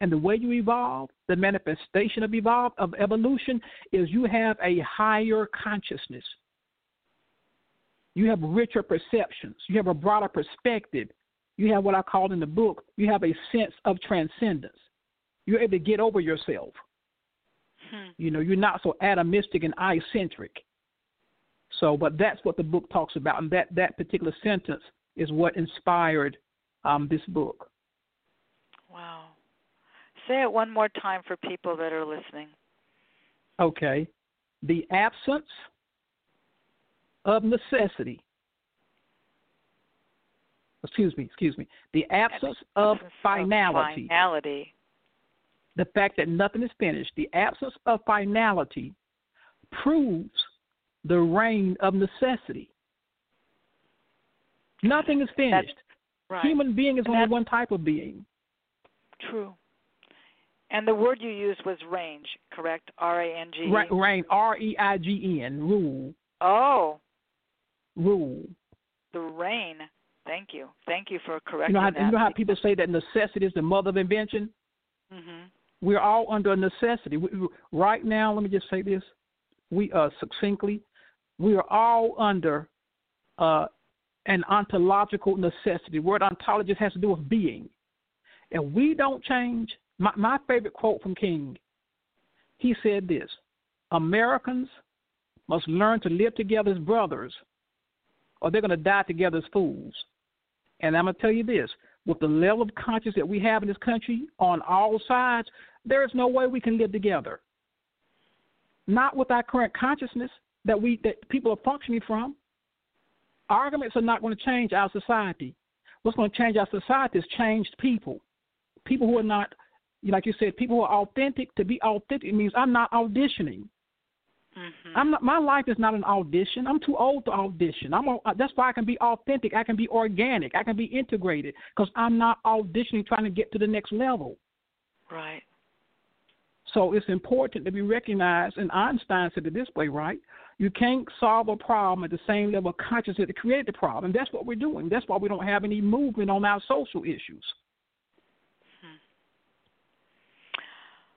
And the way you evolve, the manifestation of evolve of evolution is you have a higher consciousness. You have richer perceptions. You have a broader perspective. You have what I called in the book, you have a sense of transcendence. You're able to get over yourself. Hmm. You know, you're not so atomistic and eye centric. So, but that's what the book talks about, and that that particular sentence is what inspired um, this book. Wow. Say it one more time for people that are listening. Okay. The absence of necessity. Excuse me, excuse me. The absence of finality. Finality. The fact that nothing is finished. The absence of finality proves the reign of necessity. Nothing is finished. Right. Human being is only one type of being. True. And the word you used was range, correct? R A N G. Range. R E I G N. Rule. Oh. Rule. The rain. Thank you. Thank you for correcting you know how, that. You know how people say that necessity is the mother of invention. hmm We're all under a necessity. We, right now, let me just say this: we uh, succinctly, we are all under uh, an ontological necessity. The word ontologist has to do with being. and we don't change, my, my favorite quote from King, he said this Americans must learn to live together as brothers, or they're going to die together as fools. And I'm going to tell you this with the level of conscience that we have in this country on all sides, there is no way we can live together. Not with our current consciousness that we that people are functioning from. Arguments are not going to change our society. What's going to change our society is changed people. People who are not, like you said, people who are authentic. To be authentic means I'm not auditioning. Mm-hmm. I'm not. My life is not an audition. I'm too old to audition. I'm. A, that's why I can be authentic. I can be organic. I can be integrated because I'm not auditioning trying to get to the next level. Right. So it's important to be recognized. And Einstein said it this way, right? You can't solve a problem at the same level of consciousness that created the problem. And that's what we're doing. That's why we don't have any movement on our social issues.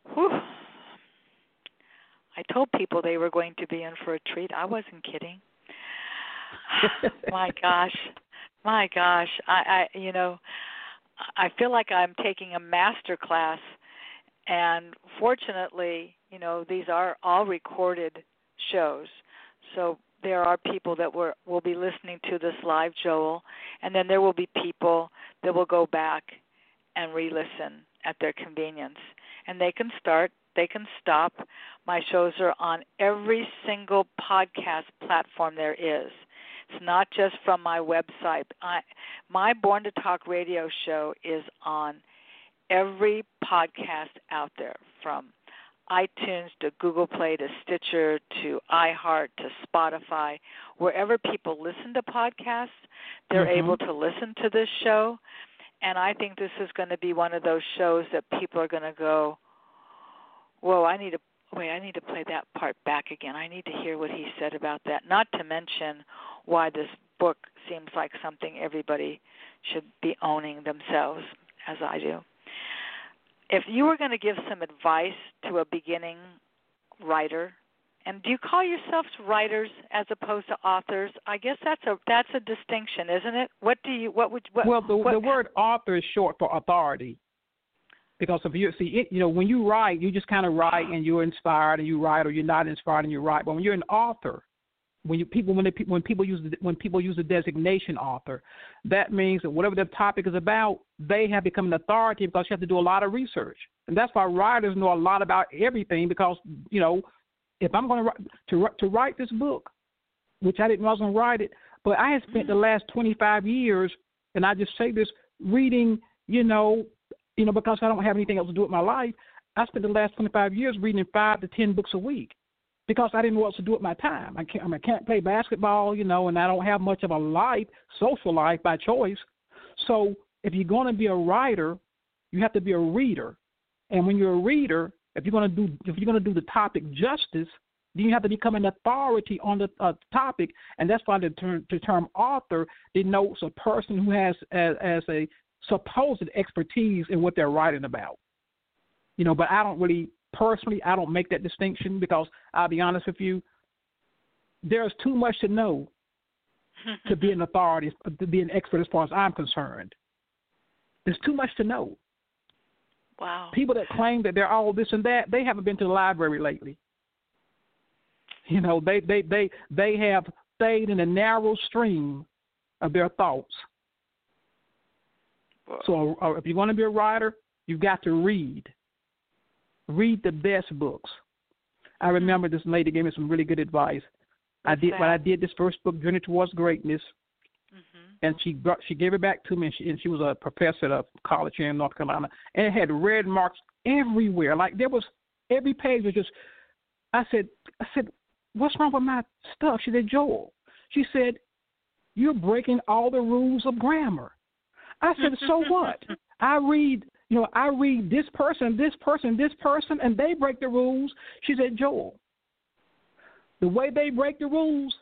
Hmm. Whew. I told people they were going to be in for a treat. I wasn't kidding. my gosh. My gosh. I, I you know, I feel like I'm taking a master class and fortunately, you know, these are all recorded shows. So there are people that were will be listening to this live Joel and then there will be people that will go back and re-listen at their convenience. And they can start they can stop. My shows are on every single podcast platform there is. It's not just from my website. I, my Born to Talk radio show is on every podcast out there from iTunes to Google Play to Stitcher to iHeart to Spotify. Wherever people listen to podcasts, they're mm-hmm. able to listen to this show. And I think this is going to be one of those shows that people are going to go, whoa, I need to wait, I need to play that part back again. I need to hear what he said about that. Not to mention why this book seems like something everybody should be owning themselves, as I do. If you were going to give some advice to a beginning writer, and do you call yourselves writers as opposed to authors? I guess that's a that's a distinction, isn't it? What do you what would what? Well, the what, the word author is short for authority because if you see it, you know, when you write, you just kind of write and you're inspired and you write, or you're not inspired and you write. But when you're an author, when you people when they, when people use the, when people use the designation author, that means that whatever the topic is about, they have become an authority because you have to do a lot of research, and that's why writers know a lot about everything because you know, if I'm going to to to write this book, which I didn't know I was going to write it, but I have spent the mm-hmm. last 25 years, and I just say this, reading, you know, you know, because I don't have anything else to do with my life, I spent the last 25 years reading five to 10 books a week because I didn't know what to do with my time. I can't, I, mean, I can't play basketball, you know, and I don't have much of a life, social life by choice. So if you're going to be a writer, you have to be a reader. And when you're a reader, if you're going to do if you're going to do the topic justice, then you have to become an authority on the uh, topic, and that's why the term, the term author denotes a person who has as, as a supposed expertise in what they're writing about. You know, but I don't really personally I don't make that distinction because I'll be honest with you, there's too much to know to be an authority, to be an expert as far as I'm concerned. There's too much to know. Wow. People that claim that they're all this and that, they haven't been to the library lately. You know, they they they they have stayed in a narrow stream of their thoughts so uh, if you're going to be a writer, you've got to read. Read the best books. I remember this lady gave me some really good advice. What's I did that? when I did this first book, Journey Towards Greatness, mm-hmm. and she brought she gave it back to me, and she, and she was a professor at a college here in North Carolina, and it had red marks everywhere. Like there was every page was just. I said, I said, what's wrong with my stuff? She said, Joel. She said, you're breaking all the rules of grammar. I said, so what? I read, you know, I read this person, this person, this person, and they break the rules. She said, Joel, the way they break the rules,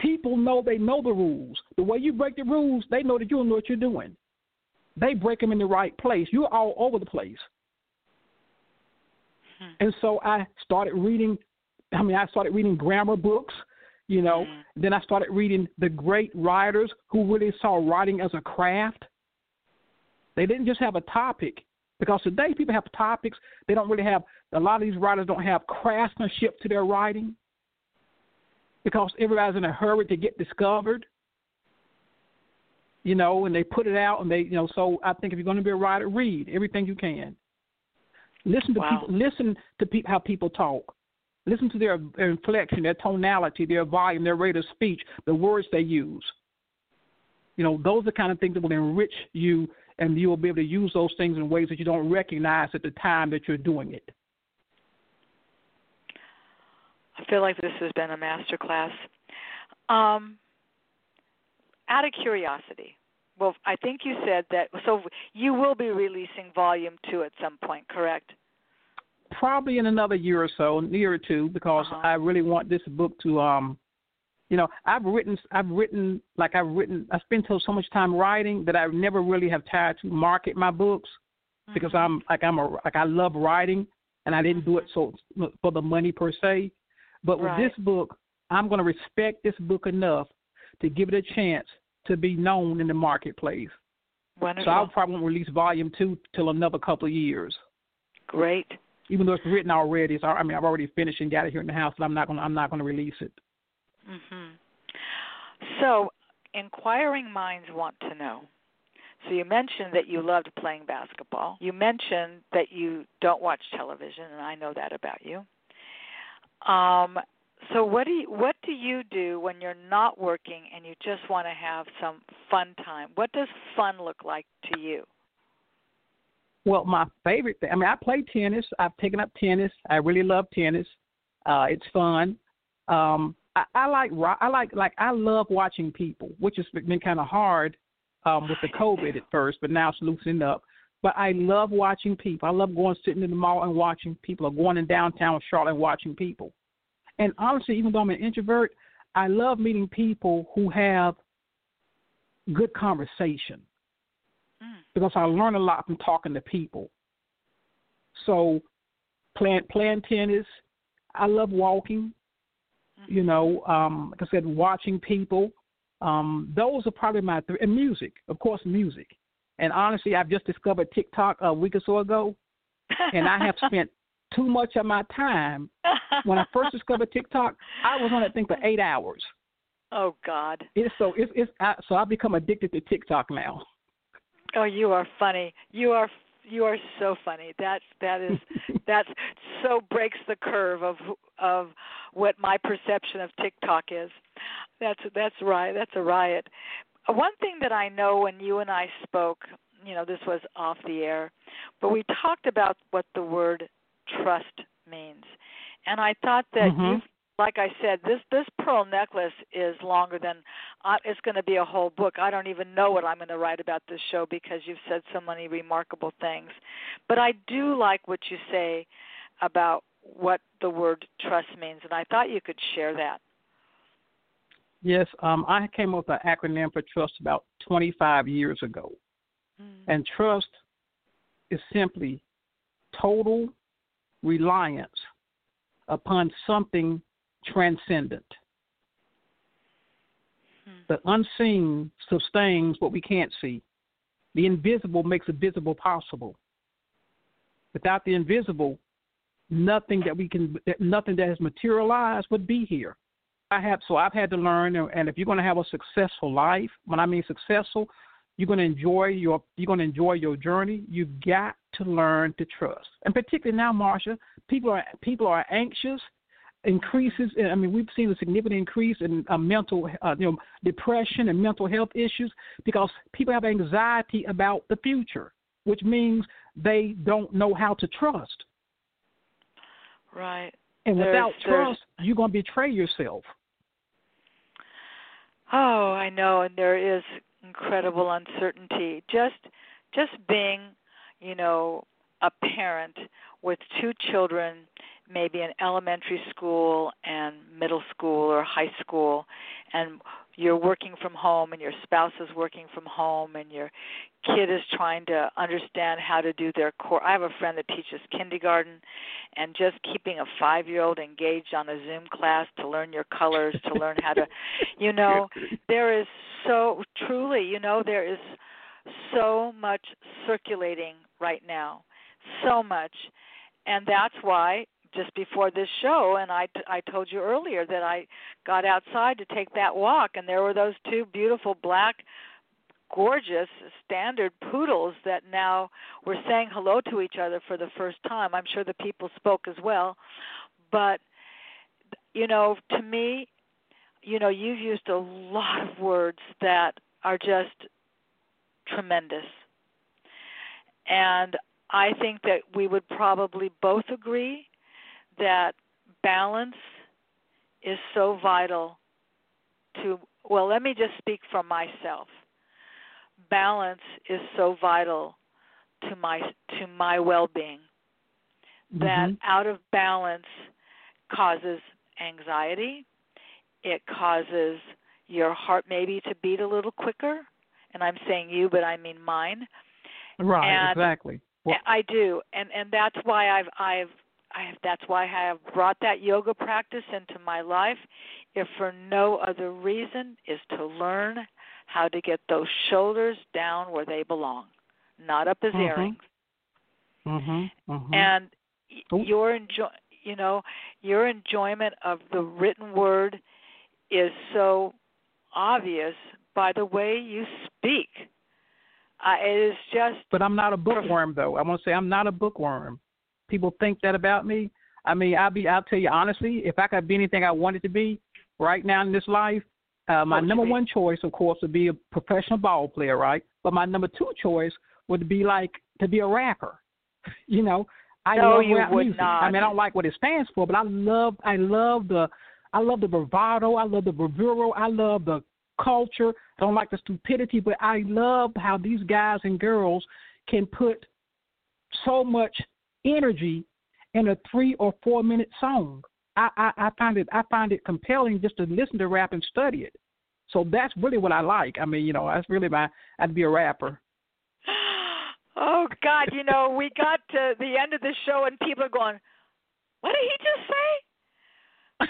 people know they know the rules. The way you break the rules, they know that you don't know what you're doing. They break them in the right place. You're all over the place. Hmm. And so I started reading. I mean, I started reading grammar books. You know, Mm. then I started reading the great writers who really saw writing as a craft. They didn't just have a topic because today people have topics. They don't really have a lot of these writers don't have craftsmanship to their writing because everybody's in a hurry to get discovered. you know, and they put it out, and they, you know. So I think if you're going to be a writer, read everything you can. Listen to wow. people. Listen to pe- how people talk. Listen to their, their inflection, their tonality, their volume, their rate of speech, the words they use. You know, those are the kind of things that will enrich you, and you will be able to use those things in ways that you don't recognize at the time that you're doing it. I feel like this has been a master class. Um, out of curiosity, well, I think you said that. So you will be releasing volume two at some point, correct? Probably in another year or so, year or two, because uh-huh. I really want this book to, um, you know, I've written, I've written, like I've written, I spent so much time writing that I never really have tried to market my books mm-hmm. because I'm like I'm a like I love writing and I didn't do it so for the money per se. But with right. this book, I'm going to respect this book enough to give it a chance to be known in the marketplace. Wonderful. So I'll probably won't release volume two till another couple of years. Great. Even though it's written already, it's, I mean I've already finished and got it here in the house, but I'm not gonna, I'm not going to release it. Mhm. So, inquiring minds want to know. So you mentioned that you loved playing basketball. You mentioned that you don't watch television, and I know that about you. Um, so what do you what do you do when you're not working and you just want to have some fun time? What does fun look like to you? Well, my favorite thing. I mean, I play tennis. I've taken up tennis. I really love tennis. Uh, it's fun. Um, I, I like I like like I love watching people, which has been kind of hard um, with the COVID at first, but now it's loosening up. But I love watching people. I love going sitting in the mall and watching people, or going in downtown Charlotte and watching people. And honestly, even though I'm an introvert, I love meeting people who have good conversation mm. because I learn a lot from talking to people. So, playing playing tennis, I love walking. Mm-hmm. You know, um, like I said, watching people. Um, those are probably my three. And music, of course, music. And honestly, I've just discovered TikTok a week or so ago, and I have spent too much of my time. when I first discovered TikTok, I was on that thing for eight hours. Oh God! It's so it's it's I, so I've become addicted to TikTok now. Oh, you are funny. You are you are so funny. That that is that so breaks the curve of of what my perception of TikTok is. That's that's right. That's a riot. One thing that I know when you and I spoke, you know, this was off the air, but we talked about what the word trust means. And I thought that mm-hmm. you like I said, this this pearl necklace is longer than uh, it's going to be a whole book. I don't even know what I'm going to write about this show because you've said so many remarkable things. But I do like what you say about what the word trust means, and I thought you could share that. Yes, um, I came up with an acronym for trust about 25 years ago, mm. and trust is simply total reliance upon something transcendent. Hmm. The unseen sustains what we can't see. The invisible makes the visible possible. Without the invisible, nothing that we can, nothing that has materialized would be here. I have, so I've had to learn, and if you're going to have a successful life, when I mean successful, you're going to enjoy your, you're going to enjoy your journey. You've got to learn to trust, and particularly now, Marsha, people are people are anxious increases. I mean, we've seen a significant increase in uh, mental, uh, you know, depression and mental health issues because people have anxiety about the future, which means they don't know how to trust. Right. And there's, without trust, you're going to betray yourself. Oh, I know, and there is incredible uncertainty. Just, just being, you know, a parent with two children maybe an elementary school and middle school or high school and you're working from home and your spouse is working from home and your kid is trying to understand how to do their core I have a friend that teaches kindergarten and just keeping a 5-year-old engaged on a Zoom class to learn your colors to learn how to you know there is so truly you know there is so much circulating right now so much. And that's why just before this show and I I told you earlier that I got outside to take that walk and there were those two beautiful black gorgeous standard poodles that now were saying hello to each other for the first time. I'm sure the people spoke as well. But you know, to me, you know, you've used a lot of words that are just tremendous. And I think that we would probably both agree that balance is so vital to well let me just speak for myself. Balance is so vital to my to my well-being mm-hmm. that out of balance causes anxiety. It causes your heart maybe to beat a little quicker and I'm saying you but I mean mine. Right and exactly. Well, I do and and that's why I've I've I have, that's why I have brought that yoga practice into my life, if for no other reason, is to learn how to get those shoulders down where they belong, not up as mm-hmm. earrings. Mm-hmm. Mm-hmm. And your enjoy, you know, your enjoyment of the written word is so obvious by the way you speak. Uh, it is just. But I'm not a bookworm, though. I want to say I'm not a bookworm people think that about me. I mean, I'll be I'll tell you honestly, if I could be anything I wanted to be right now in this life, uh, my number one choice, of course, would be a professional ball player, right? But my number two choice would be like to be a rapper. you know, I no, love you rap would music. Not. I mean, I don't like what it stands for, but I love I love the I love the bravado. I love the bravura. I love the culture. I don't like the stupidity, but I love how these guys and girls can put so much energy in a three or four minute song. I, I, I find it I find it compelling just to listen to rap and study it. So that's really what I like. I mean, you know, that's really my I'd be a rapper. Oh God, you know, we got to the end of the show and people are going, What did he just say?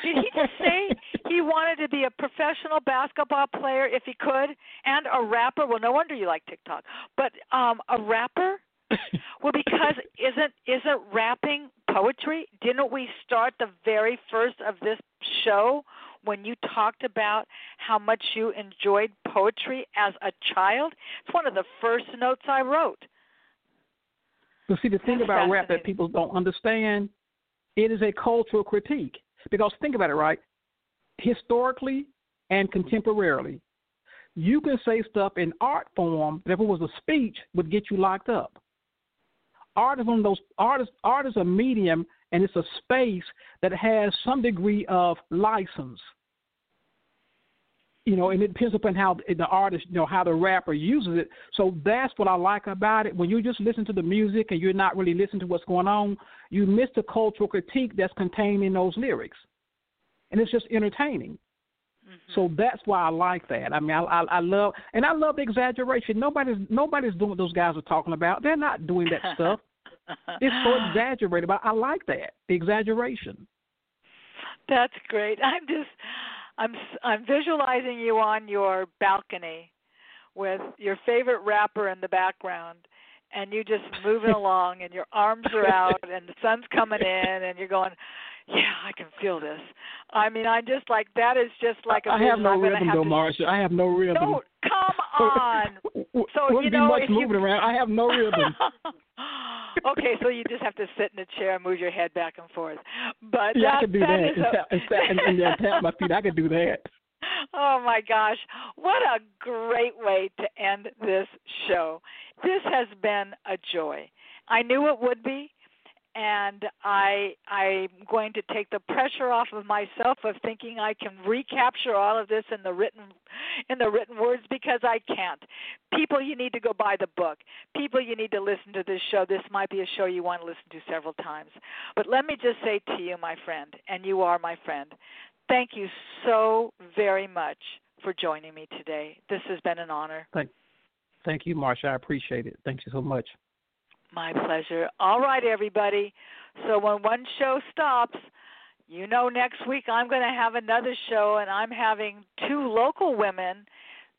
Did he just say he wanted to be a professional basketball player if he could and a rapper? Well, no wonder you like TikTok. But um a rapper? well, because isn't isn't rapping poetry? Didn't we start the very first of this show when you talked about how much you enjoyed poetry as a child? It's one of the first notes I wrote. But see, the thing That's about rap that people don't understand, it is a cultural critique. Because think about it, right? Historically and contemporarily, you can say stuff in art form that if it was a speech would get you locked up art is one of those artists art is a medium and it's a space that has some degree of license you know, and it depends upon how the artist, you know, how the rapper uses it. So that's what I like about it. When you just listen to the music and you're not really listening to what's going on, you miss the cultural critique that's contained in those lyrics, and it's just entertaining. Mm-hmm. So that's why I like that. I mean, I, I, I love, and I love the exaggeration. Nobody's nobody's doing what those guys are talking about. They're not doing that stuff it's so exaggerated, but I like that the exaggeration. That's great. I'm just I'm I'm visualizing you on your balcony with your favorite rapper in the background and you just moving along and your arms are out and the sun's coming in and you're going yeah, I can feel this. I mean, I'm just like that is just like a I have no rhythm have though, to, Marsha. I have no rhythm. No, come on. So Wouldn't you be much moving you... around. I have no rhythm. Okay, so you just have to sit in a chair and move your head back and forth. But yeah, that, I could do that. that. A... and, and, and, and tap my feet. I could do that. Oh my gosh, what a great way to end this show. This has been a joy. I knew it would be and I I'm going to take the pressure off of myself of thinking I can recapture all of this in the written in the written words because I can't. People you need to go buy the book. People you need to listen to this show. This might be a show you want to listen to several times. But let me just say to you my friend, and you are my friend. Thank you so very much for joining me today. This has been an honor. Thank Thank you, Marsha. I appreciate it. Thank you so much. My pleasure. All right, everybody. So when one show stops, you know next week I'm going to have another show, and I'm having two local women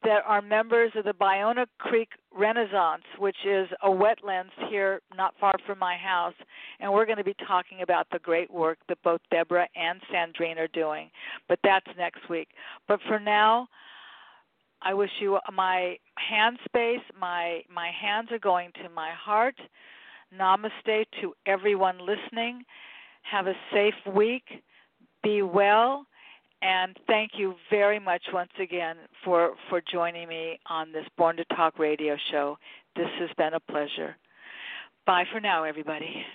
that are members of the Ballona Creek Renaissance, which is a wetlands here not far from my house. And we're going to be talking about the great work that both Deborah and Sandrine are doing. But that's next week. But for now, I wish you my hand space. My my hands are going to my heart. Namaste to everyone listening. Have a safe week. Be well. And thank you very much once again for, for joining me on this Born to Talk radio show. This has been a pleasure. Bye for now, everybody.